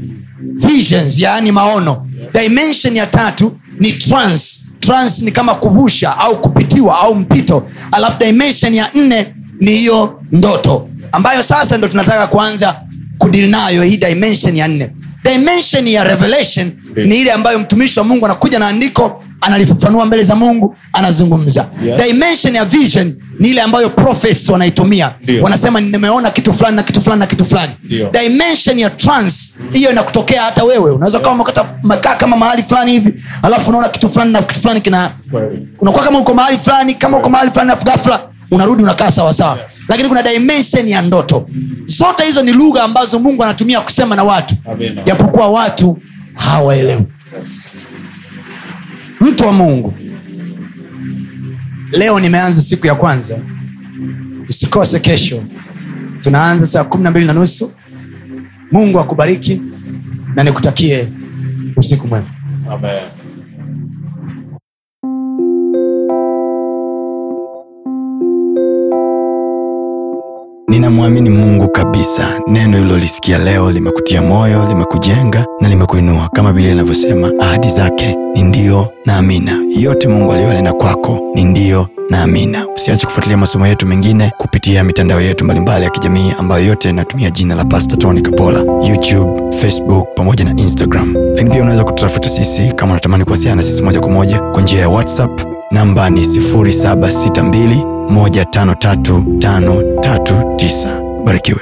visions yaani maono. Dimension ya tatu ni trans trans ni kama kuvusha au kupitiwa au mpito. Alafu dimension ya nne ni hiyo ndoto ambayo sasa ndo tunataka kuanza kudili nayo hii dimension ya nne. Dimension ya revelation ni ile ambayo mtumishi wa mungu anakuja na andiko analifafanua mbele za mungu anazungumza. Yes. dimension ya vision ni ile ambayo prophets wanaitumia. Dio. wanasema nimeona kitu fulani na kitu fulani na kitu fulani. Dimension ya trans hiyo inakutokea hata wewe. Unaweza kama umekata- umekaa kama mahali fulani hivi alafu unaona kitu fulani na kitu fulani kina unakuwa kama uko mahali fulani kama uko mahali fulani alafu unarudi unakaa sawasawa Yes. lakini kuna dimension ya ndoto. Zote hizo ni lugha ambazo mungu anatumia kusema na watu. Japokuwa watu hawaelewi. Yes. Mtu wa mungu. Leo nimeanza siku ya kwanza. Usikose kesho. Tunaanza saa kumi na mbili na nusu. Mungu akubariki na nikutakie usiku mwema. Amen. Ninamwamini mungu kabisa. Neno ulilolisikia leo limekutia moyo limekujenga na limekuinua. Kama vile inavyosema ahadi zake ni ndio na amina. Yote mungu aliyonena kwako ni ndio na amina. Usiache kufuatilia masomo yetu mengine kupitia mitandao yetu mbalimbali ya kijamii ambayo yote inatumia jina la Pastor tony kapola. Youtube facebook pamoja na instagram. Lakini pia unaweza kututafuta sisi kama unatamani kuwasiliana na sisi moja kwa moja kwa njia ya whatsapp namba ni 762 153539 barikiwe